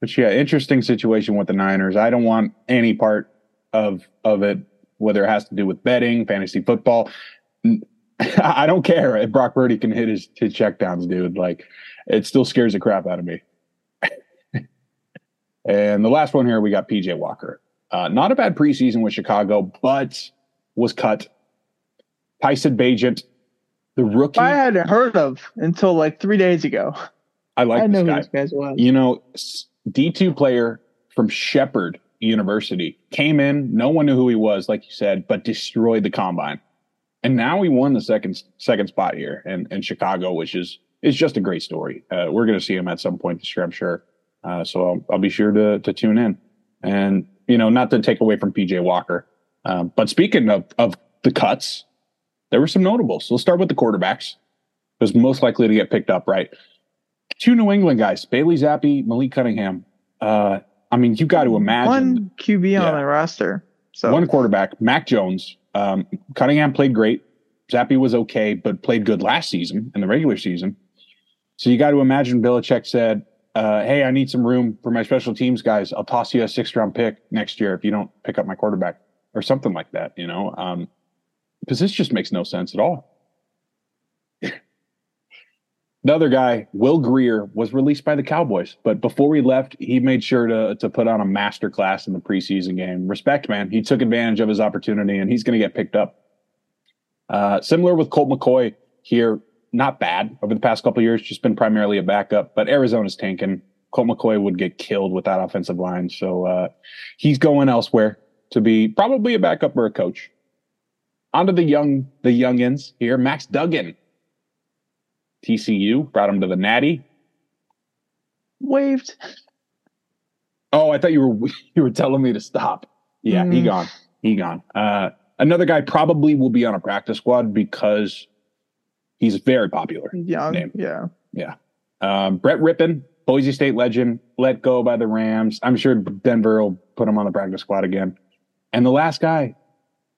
But yeah, interesting situation with the Niners. I don't want any part of of it, whether it has to do with betting, fantasy football. I don't care if Brock Purdy can hit his, his checkdowns, dude. Like, it still scares the crap out of me. And the last one here, we got PJ Walker. Uh, not a bad preseason with Chicago, but was cut Tyson Bagent, the rookie. I hadn't heard of until like three days ago. I like I know this guy. this well. You know, D two player from Shepherd University came in. No one knew who he was, like you said, but destroyed the combine. And now he won the second second spot here in, in Chicago, which is is just a great story. Uh, we're going to see him at some point this year, I'm sure. Uh, so I'll, I'll, be sure to to tune in. And you know, not to take away from PJ Walker, um, but speaking of of the cuts, there were some notables. So let's start with the quarterbacks. Who's most likely to get picked up, right? Two New England guys, Bailey Zappe, Malik Cunningham. Uh, I mean, you got to imagine one QB yeah, on the roster. So one quarterback, Mac Jones. Um, Cunningham played great. Zappe was okay, but played good last season in the regular season. So you got to imagine Belichick said, uh, "Hey, I need some room for my special teams guys. I'll toss you a sixth round pick next year if you don't pick up my quarterback or something like that." You know, um, because this just makes no sense at all. Another guy, Will Grier, was released by the Cowboys, but before he left, he made sure to to put on a master class in the preseason game. Respect, man. He took advantage of his opportunity, and he's going to get picked up. Uh, similar with Colt McCoy here, not bad over the past couple years, just been primarily a backup. But Arizona's tanking. Colt McCoy would get killed with that offensive line, so uh, he's going elsewhere to be probably a backup or a coach. Onto the young, the youngins here. Max Duggan, TCU brought him to the Natty. Waved. Oh, I thought you were you were telling me to stop. Yeah, mm. he gone. He gone. Uh, another guy probably will be on a practice squad because he's very popular. Young, name. yeah, yeah. Um, Brett Rypien, Boise State legend, let go by the Rams. I'm sure Denver will put him on the practice squad again. And the last guy,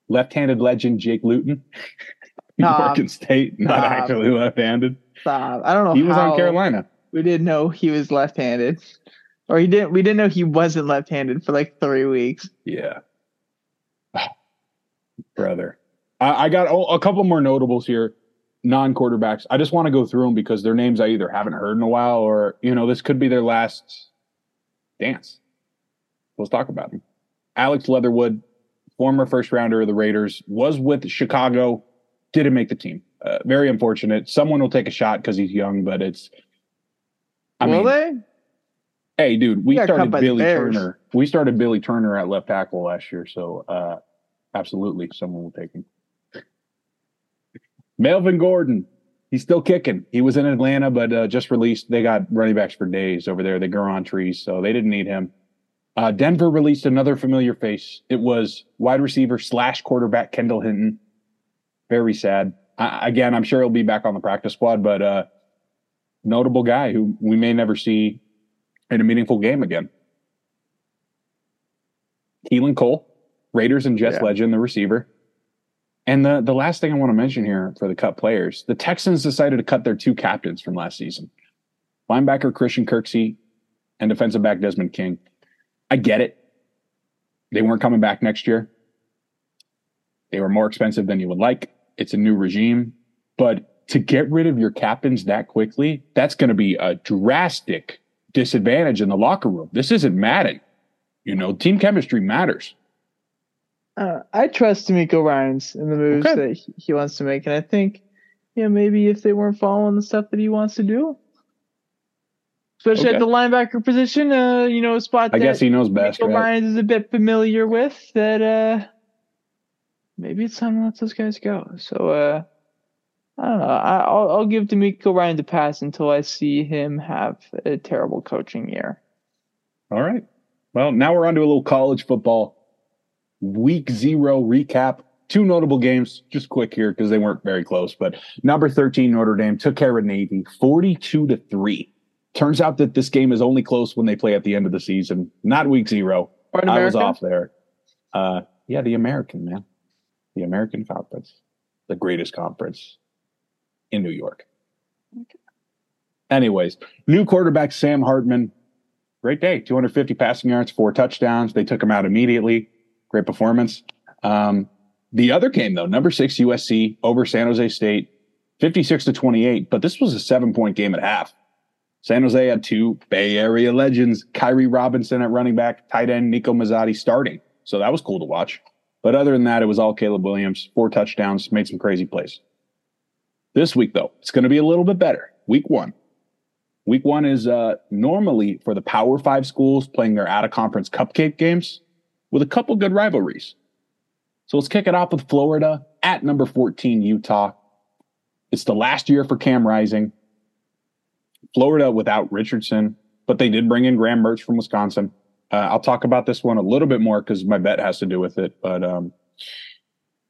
left-handed legend Jake Luton, Oregon State, not actually left-handed. Stop. I don't know. He was on Carolina. We didn't know he was left-handed, or he didn't. We didn't know he wasn't left-handed for like three weeks. Yeah, brother. I, I got a couple more notables here, non-quarterbacks. I just want to go through them because their names I either haven't heard in a while, or you know, this could be their last dance. Let's talk about them. Alex Leatherwood, former first rounder of the Raiders, was with Chicago, didn't make the team. Uh, very unfortunate. Someone will take a shot because he's young, but it's. I will mean, they? Hey, dude, we started Billy Turner. We started Billy Turner at left tackle last year, so uh, absolutely, someone will take him. Melvin Gordon, he's still kicking. He was in Atlanta, but uh, just released. They got running backs for days over there. They grow on trees, so they didn't need him. Uh, Denver released another familiar face. It was wide receiver slash quarterback Kendall Hinton. Very sad. I, again, I'm sure he'll be back on the practice squad, but uh, notable guy who we may never see in a meaningful game again. Keelan Cole, Raiders and Jets yeah. legend, the receiver. And the, the last thing I want to mention here for the cut players, the Texans decided to cut their two captains from last season. Linebacker Christian Kirksey and defensive back Desmond King. I get it. They weren't coming back next year. They were more expensive than you would like. It's a new regime. But to get rid of your captains that quickly, that's going to be a drastic disadvantage in the locker room. This isn't Madden. You know, team chemistry matters. Uh, I trust DeMeco Ryans in the moves okay. that he wants to make, and I think, yeah, maybe if they weren't following the stuff that he wants to do, especially okay. at the linebacker position, uh, you know, a spot I guess he knows best. DeMeco right? Ryans is a bit familiar with. That uh, maybe it's time to let those guys go. So, uh, I don't know. I, will I'll give DeMeco Ryan the pass until I see him have a terrible coaching year. All right. Well, now we're on to a little college football week zero recap. Two notable games, just quick here because they weren't very close. But number 13, Notre Dame took care of Navy 42 to 3. Turns out that this game is only close when they play at the end of the season, not week zero. I was off there. Uh, yeah, the American, man. The American Conference, the greatest conference in New York. Okay. Anyways, new quarterback Sam Hartman. Great day, 250 passing yards, four touchdowns. They took him out immediately. Great performance. Um, the other game, though, number six USC over San Jose State, 56 to 28. But this was a seven point game at half. San Jose had two Bay Area legends, Kairee Robinson at running back, tight end Nico Mazzotti starting. So that was cool to watch. But other than that, it was all Caleb Williams, four touchdowns, made some crazy plays. This week, though, it's going to be a little bit better. Week one. Week one is uh, normally for the Power Five schools playing their out of conference cupcake games with a couple good rivalries. So let's kick it off with Florida at number 14, Utah. It's the last year for Cam Rising. Florida without Richardson, but they did bring in Graham Mertz from Wisconsin. Uh, I'll talk about this one a little bit more because my bet has to do with it. But um,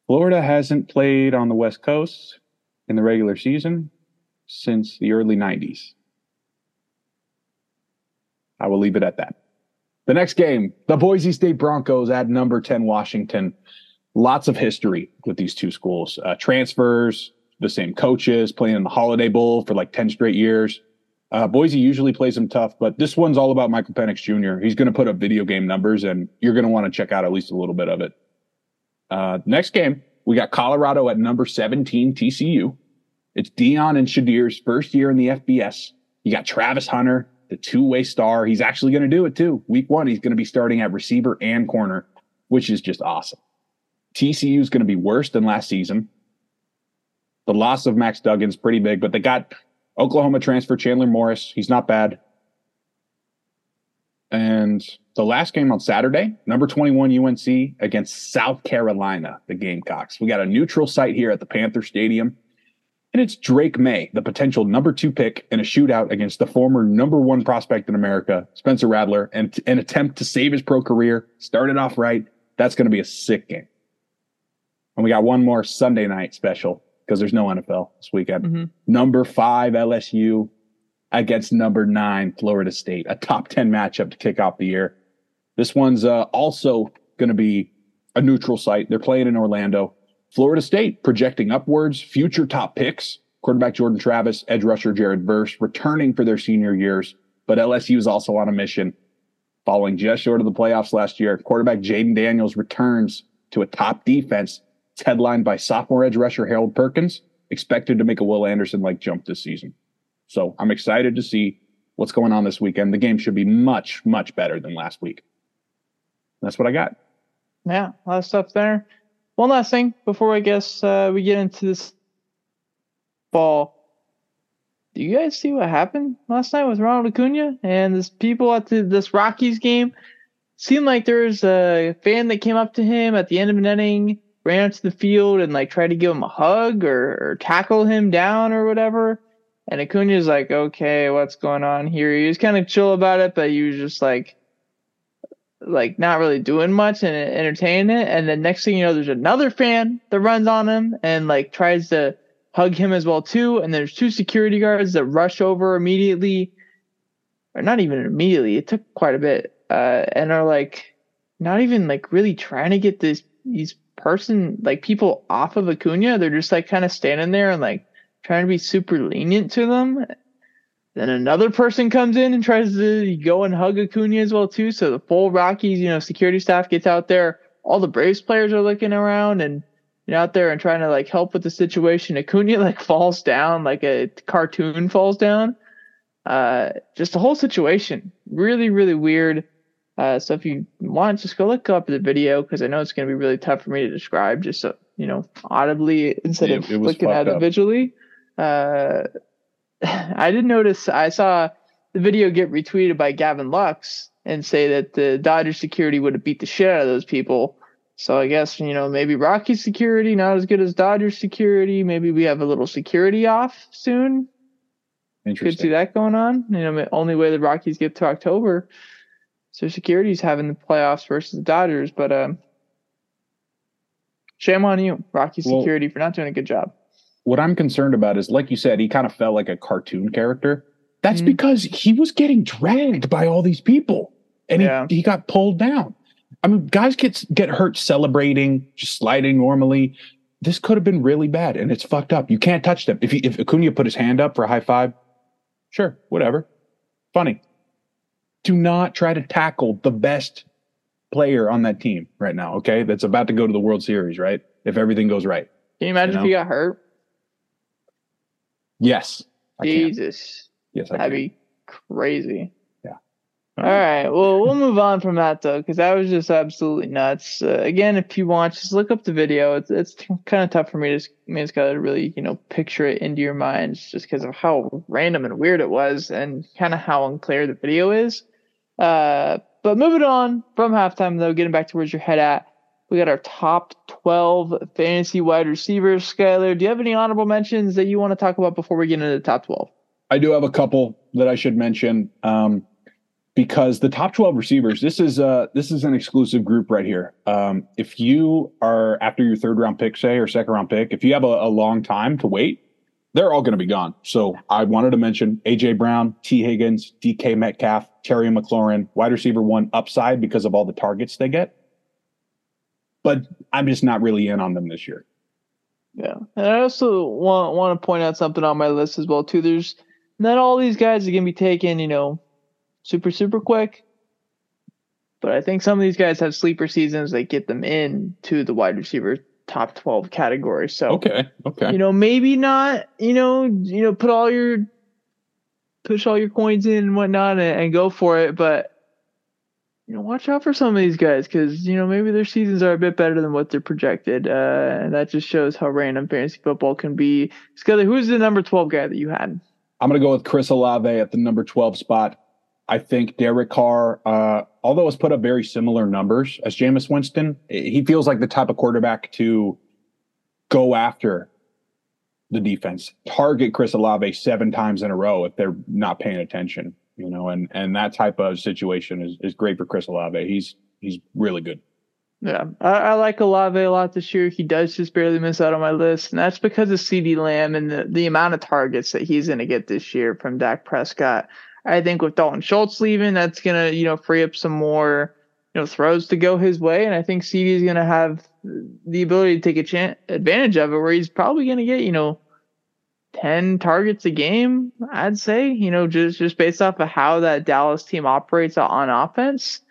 Florida hasn't played on the West Coast in the regular season since the early 90s. I will leave it at that. The next game, the Boise State Broncos at number 10 Washington. Lots of history with these two schools. Uh, transfers, the same coaches, playing in the Holiday Bowl for like 10 straight years. Uh, Boise usually plays them tough, but this one's all about Michael Penix Jr. He's going to put up video game numbers, and you're going to want to check out at least a little bit of it. Uh, next game, we got Colorado at number 17 TCU. It's Deion and Shedeur's first year in the FBS. You got Travis Hunter, the two way star. He's actually going to do it too. Week one, he's going to be starting at receiver and corner, which is just awesome. TCU is going to be worse than last season. The loss of Max Duggan's pretty big, but they got Oklahoma transfer Chandler Morris. He's not bad. And the last game on Saturday, number 21 UNC against South Carolina, the Gamecocks. We got a neutral site here at the Panther Stadium. And it's Drake Maye, the potential number two pick in a shootout against the former number one prospect in America, Spencer Rattler, and an attempt to save his pro career. Started off right. That's going to be a sick game. And we got one more Sunday night special because there's no NFL this weekend. Mm-hmm. Number five LSU against number nine Florida State, a top 10 matchup to kick off the year. This one's uh, also going to be a neutral site. They're playing in Orlando. Florida State projecting upwards, future top picks, quarterback Jordan Travis, edge rusher Jared Verse returning for their senior years. But LSU is also on a mission following just short of the playoffs last year. Quarterback Jayden Daniels returns to a top defense. It's headlined by sophomore edge rusher Harold Perkins, expected to make a Will Anderson like jump this season. So I'm excited to see what's going on this weekend. The game should be much, much better than last week. That's what I got. Yeah, a lot of stuff there. One last thing before I guess uh, we get into this ball. Do you guys see what happened last night with Ronald Acuna and this people at the, this Rockies game? Seemed like there was a fan that came up to him at the end of an inning, ran out to the field and like tried to give him a hug or, or tackle him down or whatever. And Acuna's like, okay, what's going on here? He was kind of chill about it, but he was just like, like not really doing much and entertaining it. And then next thing you know, there's another fan that runs on him and like tries to hug him as well too. And there's two security guards that rush over immediately, or not even immediately. It took quite a bit, uh, and are like not even like really trying to get this these person like people off of Acuna. They're just like kind of standing there and like trying to be super lenient to them. Then another person comes in and tries to go and hug Acuna as well too. So the full Rockies, you know, security staff gets out there. All the Braves players are looking around and you know out there and trying to like help with the situation. Acuna like falls down like a cartoon falls down. Uh, just the whole situation really really weird. Uh, so if you want, just go look up the video because I know it's going to be really tough for me to describe just so you know audibly instead of looking at it visually. Uh, I did notice I saw the video get retweeted by Gavin Lux and say that the Dodgers security would have beat the shit out of those people. So I guess you know maybe Rocky security not as good as Dodgers security. Maybe we have a little security off soon. Interesting. Could see that going on. You know, the only way the Rockies get to October so security's having the playoffs versus the Dodgers, but um, shame on you, Rocky well, Security, for not doing a good job. What I'm concerned about is, like you said, he kind of felt like a cartoon character. That's mm-hmm. because he was getting dragged by all these people, and yeah. he, he got pulled down. I mean, guys get get hurt celebrating, just sliding normally. This could have been really bad, and it's fucked up. You can't touch them. If he, if Acuna put his hand up for a high five, sure, whatever, funny do not try to tackle the best player on that team right now, okay? That's about to go to the World Series, right? If everything goes right. Can you imagine you know? if he got hurt? Yes. Jesus. Yes, I That'd can. be crazy. Yeah. All right. Well, we'll move on from that though, because that was just absolutely nuts. Uh, again, if you want, just look up the video. It's it's kind of tough for me to. I mean, it's got to really you know picture it into your mind, just because of how random and weird it was, and kind of how unclear the video is. Uh, but moving on from halftime, though, getting back to where's your head at, we got our top 12 fantasy wide receivers. Skyler, do you have any honorable mentions that you want to talk about before we get into the top 12? I do have a couple that I should mention um, because the top 12 receivers, this is uh, this is an exclusive group right here. Um, if you are after your third round pick, say, or second round pick, if you have a, a long time to wait, they're all going to be gone. So I wanted to mention AJ Brown, Tee Higgins, DK Metcalf, Terry McLaurin, wide receiver one upside because of all the targets they get. But I'm just not really in on them this year. Yeah. And I also want want to point out something on my list as well too. There's not all these guys are gonna be taken, you know, super, super quick. But I think some of these guys have sleeper seasons that get them in to the wide receiver top 12 category. So okay, okay, you know, maybe not, you know, you know, put all your push all your coins in and whatnot and, and go for it, but you know, watch out for some of these guys because you know maybe their seasons are a bit better than what they're projected, uh, and that just shows how random fantasy football can be. Skyler, who's the number 12 guy that you had? I'm gonna go with Chris Olave at the number 12 spot. I think Derek Carr, uh, although has put up very similar numbers as Jameis Winston, he feels like the type of quarterback to go after the defense, target Chris Olave seven times in a row if they're not paying attention, you know, and and that type of situation is is great for Chris Olave. He's he's really good. Yeah, I, I like Olave a lot this year. He does just barely miss out on my list, and that's because of CeeDee Lamb and the, the amount of targets that he's going to get this year from Dak Prescott. I think with Dalton Schultz leaving, that's gonna you know free up some more you know throws to go his way, and I think CeeDee is gonna have the ability to take a chance advantage of it, where he's probably gonna get you know ten targets a game. I'd say you know just just based off of how that Dallas team operates on offense.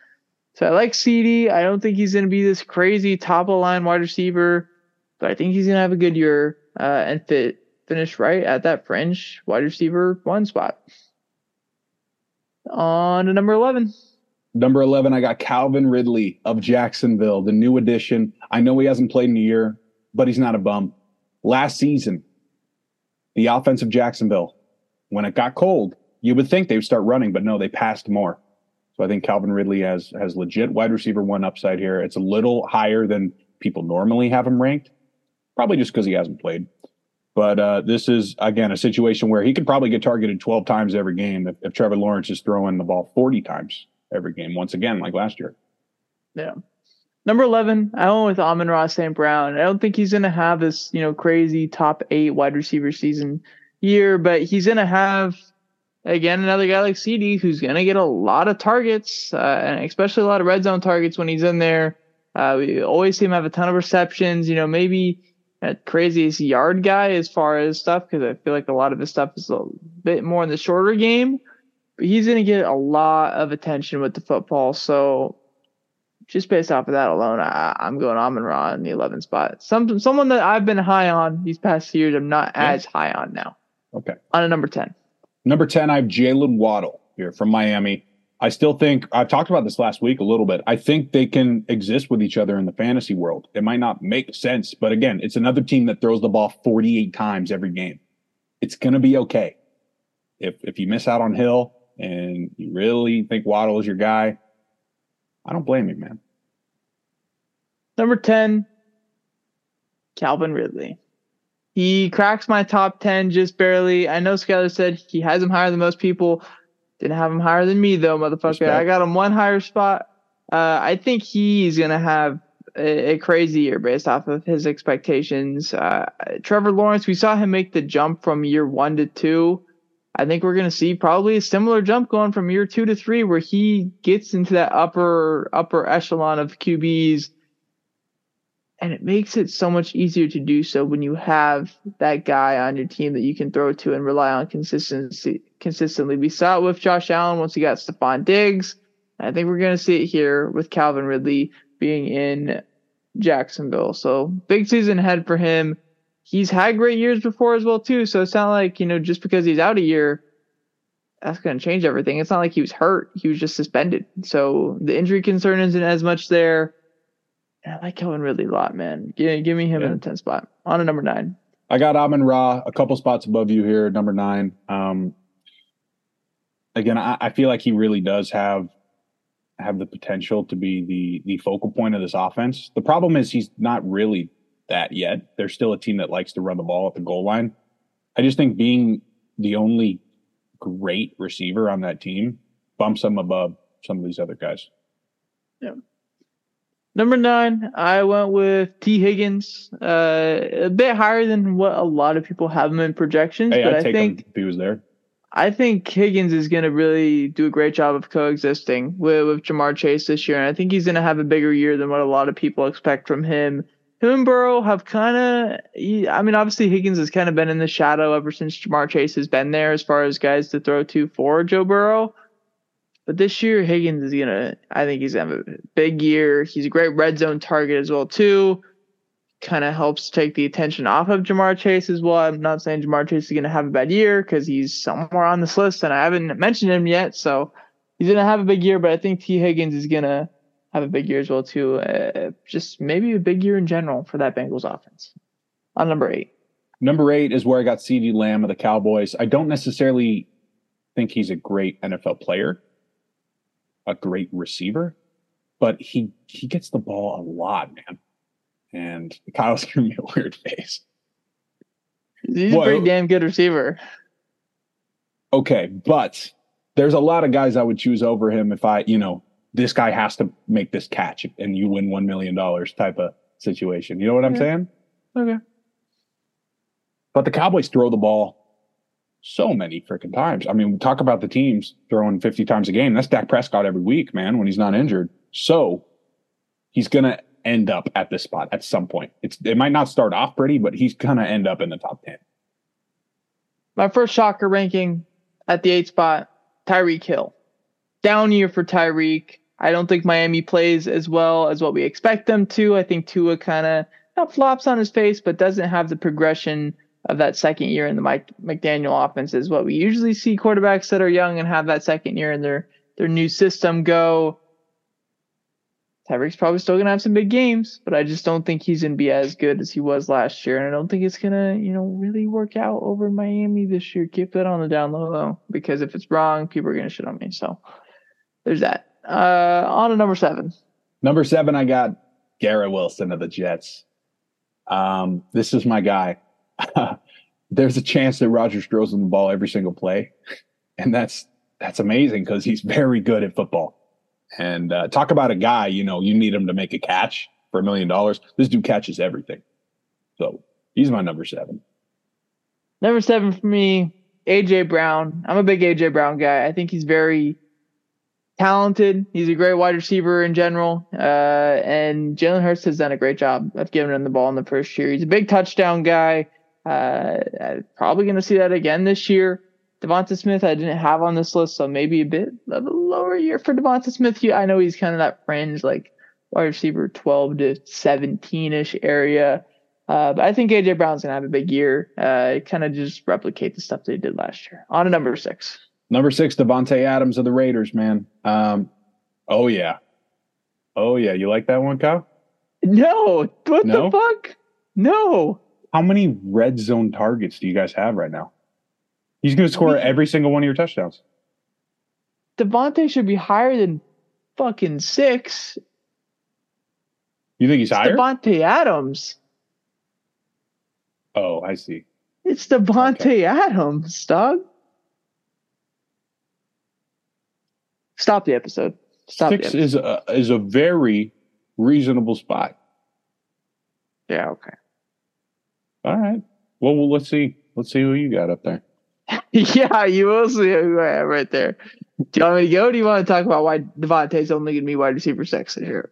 So I like CeeDee. I don't think he's gonna be this crazy top of line wide receiver, but I think he's gonna have a good year uh, and fit finish right at that fringe wide receiver one spot. On to number 11. Number 11, I got Calvin Ridley of Jacksonville, the new addition. I know he hasn't played in a year, but he's not a bum. Last season, the offense of Jacksonville, when it got cold, you would think they would start running, but no, they passed more. So I think Calvin Ridley has has legit wide receiver one upside here. It's a little higher than people normally have him ranked, probably just because he hasn't played. But uh, this is again a situation where he could probably get targeted 12 times every game if, if Trevor Lawrence is throwing the ball 40 times every game once again, like last year. Yeah. Number 11, I went with Amon-Ra St. Brown. I don't think he's going to have this, you know, crazy top eight wide receiver season year, but he's going to have, again, another guy like CeeDee who's going to get a lot of targets, uh, and especially a lot of red zone targets when he's in there. Uh, we always see him have a ton of receptions. You know, maybe a craziest yard guy as far as stuff, because I feel like a lot of his stuff is a bit more in the shorter game. But he's going to get a lot of attention with the football. So just based off of that alone, I, am going Amon Ra in the 11 spot. Some someone that I've been high on these past years, I'm not yeah. as high on now. Okay. On a number 10. Number 10, I have Jalen Waddle here from Miami. I still think I've talked about this last week a little bit. I think they can exist with each other in the fantasy world. It might not make sense, but again, it's another team that throws the ball 48 times every game. It's going to be okay. If if you miss out on Hill and you really think Waddle is your guy, I don't blame you, man. Number 10, Calvin Ridley. He cracks my top 10 just barely. I know Skyler said he has him higher than most people. Didn't have him higher than me, though, motherfucker. Respect. I got him one higher spot. Uh, I think he's going to have a, a, crazy year based off of his expectations. Uh, Trevor Lawrence, we saw him make the jump from year one to two. I think we're going to see probably a similar jump going from year two to three, where he gets into that upper upper echelon of QBs, and it makes it so much easier to do so when you have that guy on your team that you can throw to and rely on consistency consistently. We saw it with Josh Allen once he got Stefon Diggs. I think we're going to see it here with Calvin Ridley being in Jacksonville. So big season ahead for him he's had great years before as well too. So it's not like you know just because he's out a year, that's going to change everything. It's not like he was hurt; he was just suspended. So the injury concern isn't as much there. And I like Kellen Ridley a lot, man. Give, give me him yeah. in the 10 spot on a number nine. I got Amon Ra a couple spots above you here, number nine. Um, again, I, I feel like he really does have have the potential to be the the focal point of this offense. The problem is he's not really that yet. They're still a team that likes to run the ball at the goal line. I just think being the only great receiver on that team bumps them above some of these other guys. Yeah. Number nine, I went with Tee Higgins, uh, a bit higher than what a lot of people have him in projections. Hey, but I'd I think if he was there. I think Higgins is going to really do a great job of coexisting with, with Ja'Marr Chase this year, and I think he's going to have a bigger year than what a lot of people expect from him him and Burrow have kind of, I mean, obviously Higgins has kind of been in the shadow ever since Ja'Marr Chase has been there as far as guys to throw to for Joe Burrow. But this year, Higgins is gonna, I think he's gonna have a big year. He's a great red zone target as well too. Kind of helps take the attention off of Ja'Marr Chase as well. I'm not saying Ja'Marr Chase is gonna have a bad year because he's somewhere on this list and I haven't mentioned him yet. So he's gonna have a big year, but I think Tee Higgins is gonna have a big year as well too. Uh, just maybe a big year in general for that Bengals offense. On number eight. Number eight is where I got CeeDee Lamb of the Cowboys. I don't necessarily think he's a great NFL player, a great receiver, but he he gets the ball a lot, man. And Kyle's giving me a weird face. He's a pretty damn good receiver. Okay, but there's a lot of guys I would choose over him if I, you know, this guy has to make this catch and you win $1 million type of situation. You know what I'm saying? Okay. But the Cowboys throw the ball so many freaking times. I mean, we talk about the teams throwing 50 times a game. That's Dak Prescott every week, man, when he's not injured. So he's going to end up at this spot at some point. It's It might not start off pretty, but he's going to end up in the top 10. My first shocker ranking at the eight spot, Tyreek Hill. Down year for Tyreek. I don't think Miami plays as well as what we expect them to. I think Tua kind of not flops on his face, but doesn't have the progression of that second year in the Mike McDaniel offense is what we usually see quarterbacks that are young and have that second year in their their new system go. Tyreek's probably still gonna have some big games, but I just don't think he's gonna be as good as he was last year, and I don't think it's gonna, you know, really work out over Miami this year. Keep that on the down low though, because if it's wrong, people are gonna shit on me. So there's that. Uh, on to number seven. Number seven, I got Garrett Wilson of the Jets. Um, this is my guy. There's a chance that Rodgers throws him the ball every single play, and that's that's amazing because he's very good at football. And uh, talk about a guy, you know, you need him to make a catch for a million dollars. This dude catches everything. So he's my number seven. Number seven for me, AJ Brown. I'm a big AJ Brown guy. I think he's very talented. He's a great wide receiver in general. Uh, and Jalen Hurts has done a great job of giving him the ball in the first year. He's a big touchdown guy. Uh, probably going to see that again this year. Devonta Smith, I didn't have on this list, so maybe a bit of a lower year for Devonta Smith. I know he's kind of that fringe, like wide receiver 12 to 17 ish area. Uh, but I think AJ Brown's gonna have a big year. Uh, kind of just replicate the stuff they did last year. On a number six. Number six, Davante Adams of the Raiders, man. Um, oh yeah, oh yeah. You like that one, Kyle? No. What no? the fuck? No. How many red zone targets do you guys have right now? He's going to score every single one of your touchdowns. Davante should be higher than fucking six. You think he's it's higher? Davante Adams. Oh, I see. It's Davante okay. Adams, dog. Stop the episode. Stop Six is a is a very reasonable spot. Yeah. Okay. All right. Well, well, let's see. Let's see who you got up there. yeah, you will see who I have right there. Do you want me to go? do you want to talk about why Davante's only going to be wide receiver six here?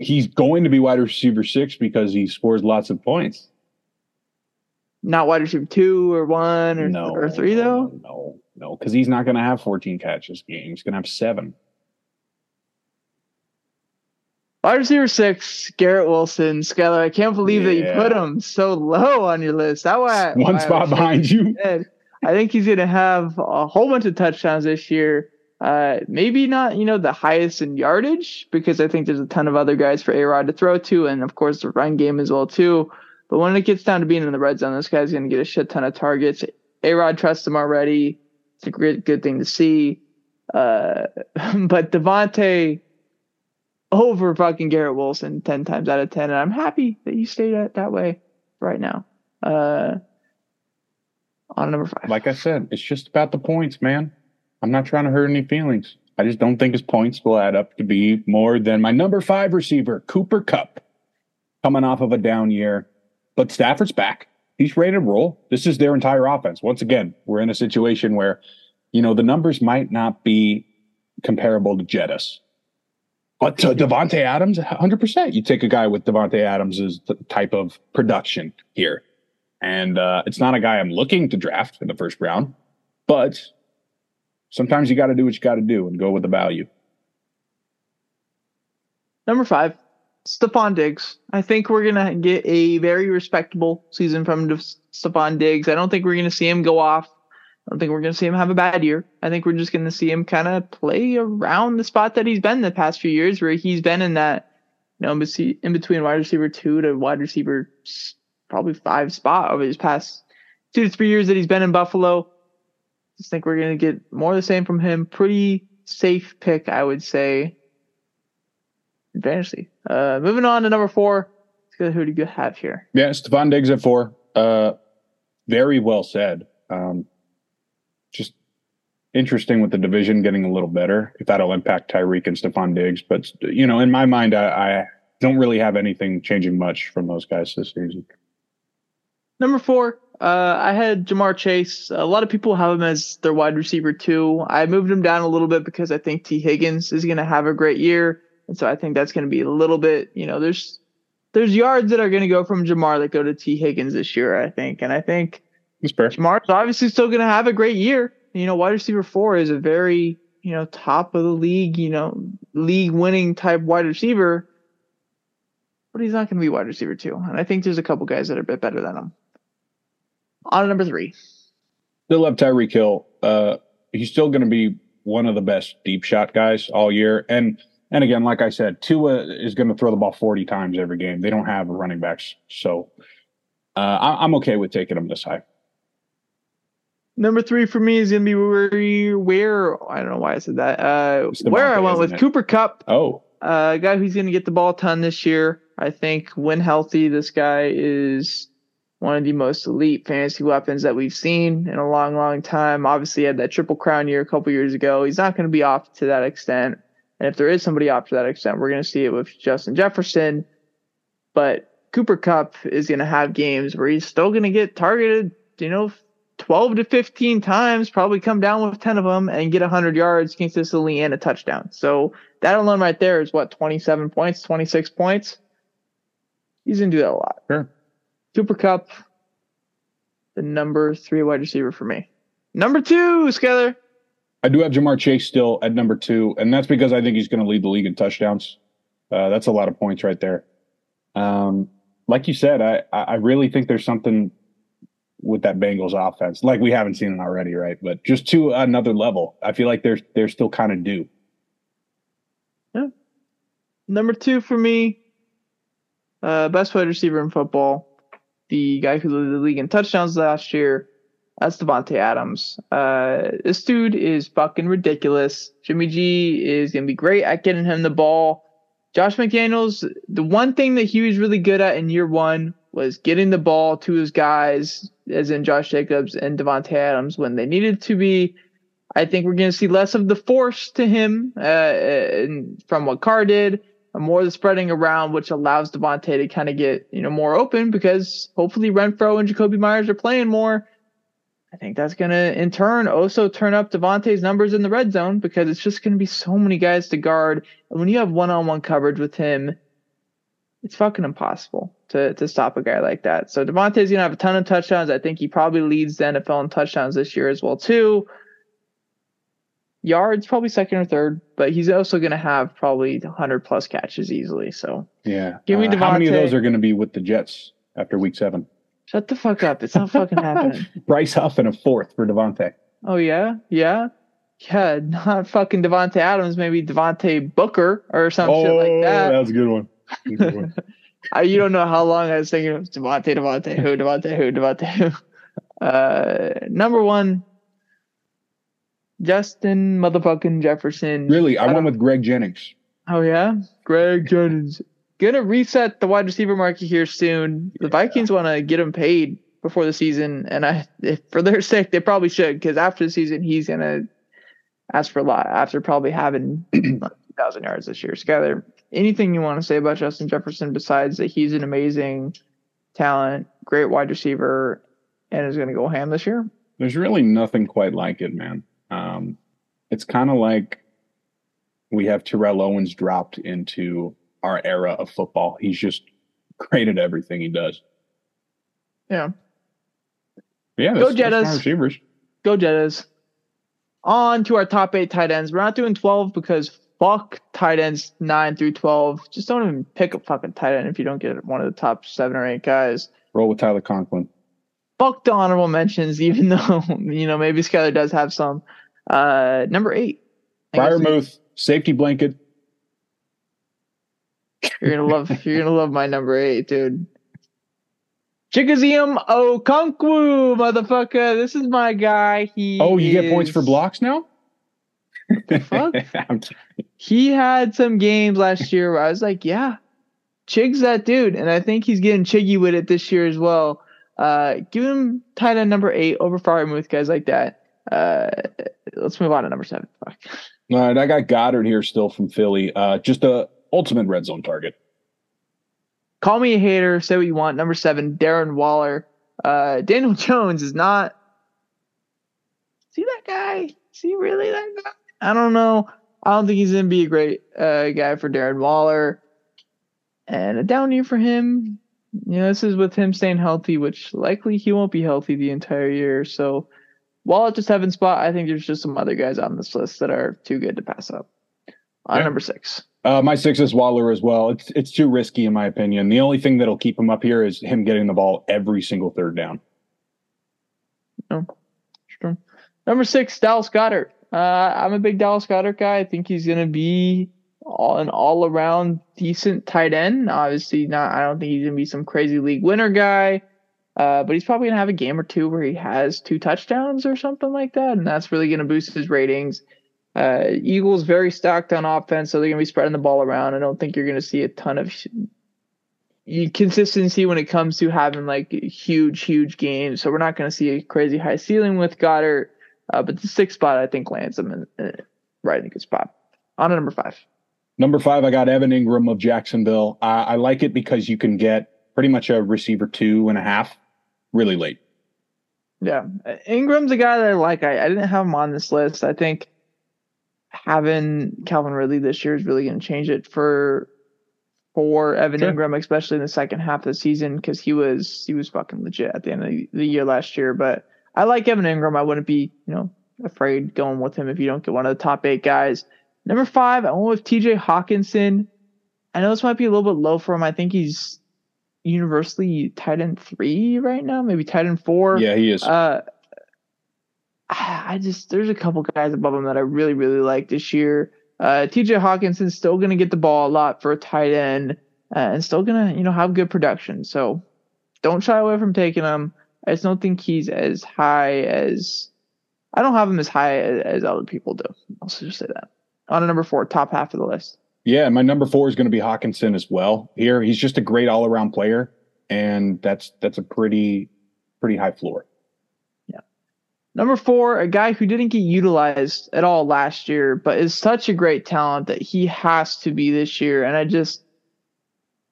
He's going to be wide receiver six because he scores lots of points not wide receiver two or one or, no, or three though? No, no, because he's not going to have 14 catches game. He's going to have seven. Wide receiver six, Garrett Wilson. Skylar, I can't believe yeah. that you put him so low on your list. That why one why spot behind you. I think he's going to have a whole bunch of touchdowns this year. Uh, maybe not, you know, the highest in yardage because I think there's a ton of other guys for A Rod to throw to, and of course the run game as well too. But when it gets down to being in the red zone, this guy's going to get a shit ton of targets. A Rod trusts him already. It's a good thing to see. Uh, but Davante over fucking Garrett Wilson 10 times out of 10. And I'm happy that you stayed at that way right now. Uh, on number five. Like I said, it's just about the points, man. I'm not trying to hurt any feelings. I just don't think his points will add up to be more than my number five receiver, Cooper Kupp, coming off of a down year. But Stafford's back. He's ready to roll. This is their entire offense. Once again, we're in a situation where, you know, the numbers might not be comparable to Jettis. But to Davante Adams, 100%. You take a guy with Davante Adams' type of production here. And uh, it's not a guy I'm looking to draft in the first round, but sometimes you got to do what you got to do and go with the value. Number five, Stefon Diggs. I think we're gonna get a very respectable season from Stefon Diggs. I don't think we're gonna see him go off. I don't think we're gonna see him have a bad year. I think we're just gonna see him kind of play around the spot that he's been the past few years, where he's been in that, you know, in between wide receiver two to wide receiver probably five spot over these past two to three years that he's been in Buffalo. Just think we're gonna get more of the same from him. Pretty safe pick, I would say fantasy. Uh, moving on to number four. Who do you have here? Yeah, Stefon Diggs at four. Uh, very well said. Um, just interesting with the division getting a little better. If that'll impact Tyreek and Stefon Diggs, but you know, in my mind, I, I don't really have anything changing much from those guys this season. Number four, uh, I had Ja'Marr Chase. A lot of people have him as their wide receiver too. I moved him down a little bit because I think Tee Higgins is going to have a great year. And so I think that's going to be a little bit, you know, there's there's yards that are going to go from Ja'Marr that go to Tee Higgins this year, I think. And I think Ja'Marr's obviously still going to have a great year. You know, wide receiver four is a very, you know, top of the league, you know, league winning type wide receiver. But he's not going to be wide receiver two. And I think there's a couple guys that are a bit better than him. On to number three. Still love Tyreek Hill. Uh, he's still going to be one of the best deep shot guys all year. And and again, like I said, Tua is going to throw the ball 40 times every game. They don't have running backs. So uh, I, am okay with taking them this high. Number three for me is going to be where, where, I don't know why I said that. Uh, where I went with it? Cooper Kupp. Oh. Uh, a guy who's going to get the ball a ton this year. I think when healthy, this guy is one of the most elite fantasy weapons that we've seen in a long, long time. Obviously, he had that triple crown year a couple years ago. He's not going to be off to that extent. And if there is somebody off to that extent, we're going to see it with Justin Jefferson. But Cooper Kupp is going to have games where he's still going to get targeted, you know, 12 to 15 times, probably come down with 10 of them and get 100 yards consistently and a touchdown. So that alone right there is what, 27 points, 26 points? He's going to do that a lot. Sure. Cooper Kupp, the number three wide receiver for me. Number two, Skyler. I do have Ja'Marr Chase still at number two, and that's because I think he's going to lead the league in touchdowns. Uh, that's a lot of points right there. Um, like you said, I I really think there's something with that Bengals offense, like we haven't seen it already, right? But just to another level. I feel like they're they're still kind of due. Yeah. Number two for me, uh, best wide receiver in football, the guy who led the league in touchdowns last year. That's Davante Adams. Uh, this dude is fucking ridiculous. Jimmy G is gonna be great at getting him the ball. Josh McDaniels, the one thing that he was really good at in year one was getting the ball to his guys, as in Josh Jacobs and Davante Adams when they needed to be. I think we're going to see less of the force to him uh, from what Carr did, more the spreading around, which allows Davante to kind of get you know more open because hopefully Renfrow and Jakobi Meyers are playing more. I think that's going to, in turn, also turn up Davante's numbers in the red zone because it's just going to be so many guys to guard. And when you have one on one coverage with him, it's fucking impossible to, to stop a guy like that. So Davante's going to have a ton of touchdowns. I think he probably leads the NFL in touchdowns this year as well, too. Yards, probably second or third, but he's also going to have probably 100 plus catches easily. So, yeah. Give me uh, How many of those are going to be with the Jets after week seven? Shut the fuck up. It's not fucking happening. Bryce Huff and a fourth for Davante. Oh yeah? Yeah. Yeah, not fucking Davante Adams, maybe Devontae Booker or some oh, shit like oh, that. That was a good one. A good one. I, you don't know how long I was thinking of Devontae, Devontae, who, Devontae, who, Devontae, who. Uh, number one, Justin motherfucking Jefferson. Really? I, I went with Greg Jennings. Oh yeah? Greg Jennings gonna reset the wide receiver market here soon. The Vikings want to get him paid before the season, and I, if, for their sake, they probably should because after the season, he's gonna ask for a lot after probably having thousand yards this year. Skyler, anything you want to say about Justin Jefferson besides that he's an amazing talent, great wide receiver, and is going to go ham this year? There's really nothing quite like it, man. Um, it's kind of like we have Terrell Owens dropped into our era of football. He's just great at everything he does. Yeah. Yeah. Go Jettas. Receivers. Go Jettas. On to our top eight tight ends. We're not doing 12 because fuck tight ends 9 through 12. Just don't even pick a fucking tight end if you don't get one of the top seven or eight guys. Roll with Tyler Conklin. Fuck the honorable mentions, even though, you know, maybe Skyler does have some. Uh, number eight. Freiermuth, safety blanket, you're gonna love you're gonna love my number eight, dude. Chigoziem Okonkwo, motherfucker. This is my guy. He Oh, you is... get points for blocks now? The fuck? he had some games last year where I was like, yeah, Chig's that dude. And I think he's getting chiggy with it this year as well. Uh, give him tight end number eight over Freiermuth, guys like that. Uh, let's move on to number seven. Fuck. All right, I got Goedert here still from Philly. Uh, just a ultimate red zone target. Call me a hater. Say what you want. Number seven, Darren Waller. Uh, Daniel Jones is not. See that guy? See really that guy? I don't know. I don't think he's gonna be a great uh, guy for Darren Waller. And a down year for him. You know, this is with him staying healthy, which likely he won't be healthy the entire year. So, while at the seven spot, I think there's just some other guys on this list that are too good to pass up. On yeah. number six. Uh, my six is Waller as well. It's it's too risky in my opinion. The only thing that'll keep him up here is him getting the ball every single third down. Oh, true. Number six, Dallas Goedert. Uh, I'm a big Dallas Goedert guy. I think he's gonna be all, an all around decent tight end. Obviously, not. I don't think he's gonna be some crazy league winner guy. Uh, but he's probably gonna have a game or two where he has two touchdowns or something like that, and that's really gonna boost his ratings. Uh, Eagles very stacked on offense, so they're going to be spreading the ball around. I don't think you're going to see a ton of consistency when it comes to having like huge, huge games. So we're not going to see a crazy high ceiling with Goedert, Uh, but the sixth spot, I think, lands him in, in, right in a good spot. On to number five. Number five, I got Evan Engram of Jacksonville. I, I like it because you can get pretty much a receiver two and a half really late. Yeah. Engram's a guy that I like. I, I didn't have him on this list. I think having Calvin Ridley this year is really going to change it for for Evan sure. Engram, especially in the second half of the season, because he was he was fucking legit at the end of the year last year. But I like Evan Engram. I wouldn't be you know afraid going with him if you don't get one of the top eight guys. Number five, I went with T.J. Hockenson. I know this might be a little bit low for him. I think he's universally tight end three right now, maybe tight end four. Yeah, he is. Uh, I just there's a couple guys above him that I really really like this year. Uh, TJ Hockenson's still going to get the ball a lot for a tight end uh, and still going to, you know, have good production. So don't shy away from taking him. I just don't think he's as high as I don't have him as high as, as other people do. I'll just say that. On a number four, top half of the list. Yeah, my number four is going to be Hockenson as well. Here, he's just a great all around player, and that's that's a pretty pretty high floor. Number four, a guy who didn't get utilized at all last year, but is such a great talent that he has to be this year. And I just,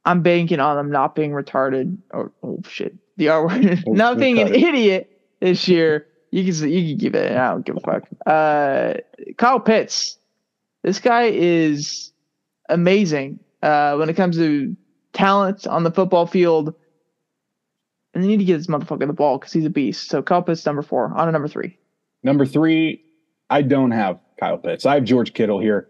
I'm banking on him not being retarded or oh shit, the R word, not being an idiot this year. You can you can give it. I don't give a fuck. Uh, Kyle Pitts, this guy is amazing uh, when it comes to talent on the football field and they need to get this motherfucker the ball because he's a beast. So Kyle Pitts number four on a number three. Number three, I don't have Kyle Pitts. I have George Kittle here.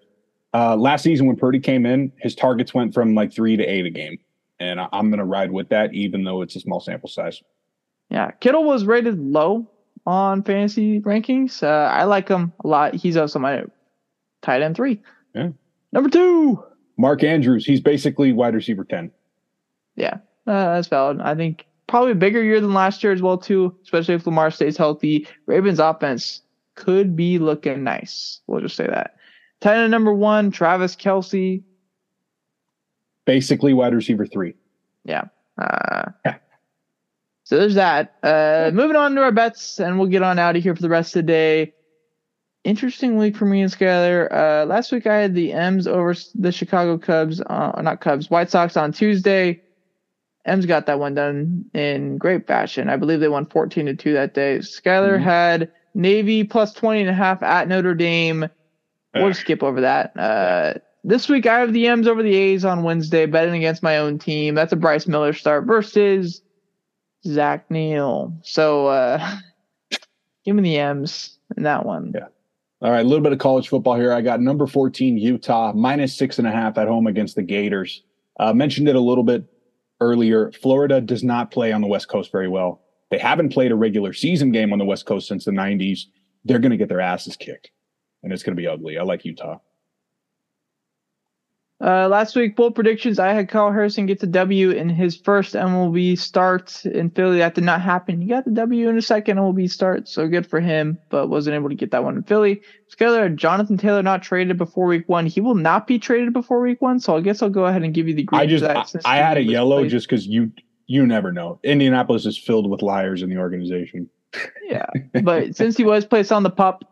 Uh, last season when Purdy came in, his targets went from like three to eight a game, and I'm going to ride with that, even though it's a small sample size. Yeah, Kittle was rated low on fantasy rankings. Uh, I like him a lot. He's also my tight end three. Yeah. Number two, Mark Andrews. He's basically wide receiver ten. Yeah, uh, that's valid. I think probably a bigger year than last year as well too, especially if Lamar stays healthy. Ravens offense could be looking nice. We'll just say that. Tight end number one, Travis Kelce. Basically wide receiver three. Yeah. Uh, yeah. So there's that. Uh, moving on to our bets, and we'll get on out of here for the rest of the day. Interesting week for me and Skyler. Uh, last week I had the M's over the Chicago Cubs, uh, not Cubs, White Sox on Tuesday. M's got that one done in great fashion. I believe they won 14 to 2 that day. Skyler mm-hmm. had Navy plus 20 and a half at Notre Dame. We'll skip over that. Uh, this week I have the M's over the A's on Wednesday, betting against my own team. That's a Bryce Miller start versus Zach Neal. So uh, give me the M's in that one. Yeah. All right, a little bit of college football here. I got number 14, Utah, minus six and a half at home against the Gators. Uh, mentioned it a little bit earlier, Florida does not play on the West Coast very well. They haven't played a regular season game on the West Coast since the 90s. They're going to get their asses kicked, and it's going to be ugly. I like Utah. Uh, last week, bold predictions. I had Kyle Harrison get the W in his first MLB start in Philly. That did not happen. He got the W in a second MLB start, so good for him, but wasn't able to get that one in Philly. Skyler, Jonathan Taylor not traded before week one. He will not be traded before week one, so I guess I'll go ahead and give you the green. I just, I, I had a yellow just because you, you never know. Indianapolis is filled with liars in the organization. Yeah, but since he was placed on the pup,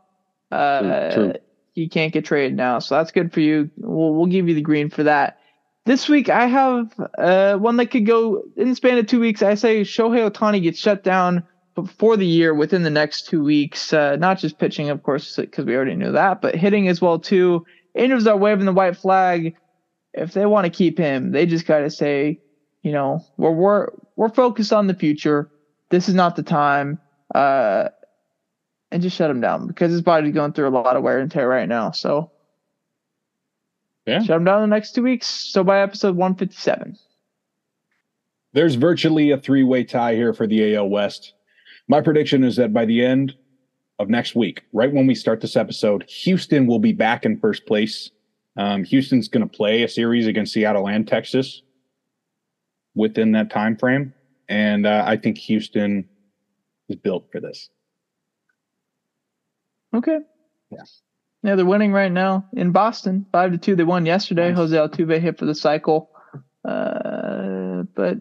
uh, true, true he can't get traded now. So that's good for you. We'll, we'll give you the green for that. This week I have uh, one that could go in the span of two weeks. I say Shohei Ohtani gets shut down before the year within the next two weeks. Uh, not just pitching, of course, because we already knew that, but hitting as well too. Angels are waving the white flag. If they want to keep him, they just got to say, you know, we're we're we're focused on the future. This is not the time. Uh, and just shut him down because his body's going through a lot of wear and tear right now. So yeah. shut him down in the next two weeks. So by episode 157. There's virtually a three way tie here for the AL West. My prediction is that by the end of next week, right when we start this episode, Houston will be back in first place. Um, Houston's going to play a series against Seattle and Texas within that time frame, and uh, I think Houston is built for this. Okay. Yeah. Yeah, they're winning right now in Boston, five to two. They won yesterday. Nice. Jose Altuve hit for the cycle. Uh, but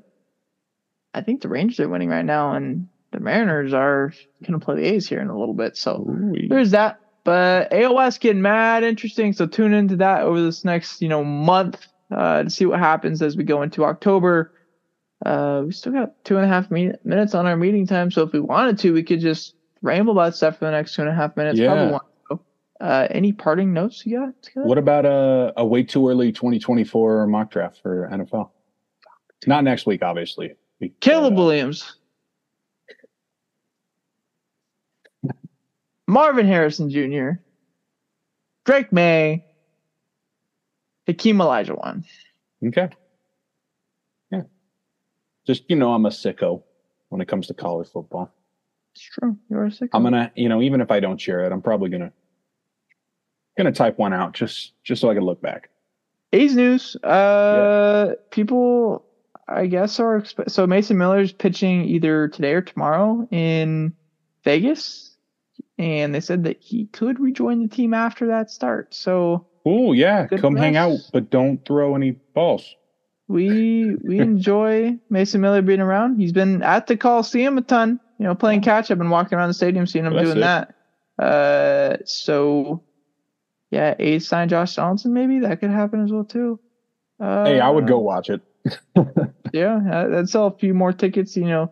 I think the Rangers are winning right now, and the Mariners are going to play the A's here in a little bit. So Ooh. there's that. But AOS getting mad interesting. So tune into that over this next you know month uh, to see what happens as we go into October. Uh, we still got two and a half minutes on our meeting time, so if we wanted to, we could just ramble about stuff for the next two and a half minutes. Yeah. Uh, any parting notes you got? What about a, a way too early 2024 mock draft for NFL? Not next week, obviously. Caleb uh, Williams. Marvin Harrison Jr., Drake Maye, Hakeem Elijah one. Okay. Yeah. Just, you know, I'm a sicko when it comes to college football. It's true. You're a sicko. I'm gonna, you know, even if I don't share it, I'm probably gonna gonna type one out just just so I can look back. A's news. Uh, yeah. people, I guess, are expe- so Mason Miller's pitching either today or tomorrow in Vegas, and they said that he could rejoin the team after that start. So, oh yeah, come hang out, but don't throw any balls. We we enjoy Mason Miller being around. He's been at the Coliseum a ton, you know, playing catch. I've been walking around the stadium, seeing him well, doing it. that. Uh, so yeah, A's sign Josh Donaldson, maybe that could happen as well too. Uh, hey, I would go watch it. yeah, I'd sell a few more tickets. You know,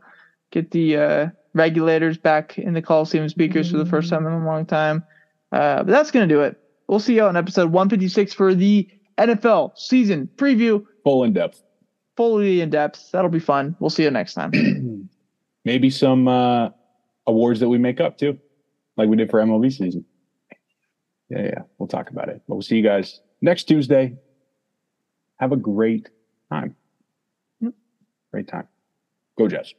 get the uh, regulators back in the Coliseum speakers mm-hmm. for the first time in a long time. Uh, but that's gonna do it. We'll see you on episode 156 for the NFL season preview. Full in depth. Fully in depth. That'll be fun. We'll see you next time. Maybe some uh, awards that we make up too, like we did for MLB season. Yeah, yeah. We'll talk about it. But we'll see you guys next Tuesday. Have a great time. Great time. Go Jets.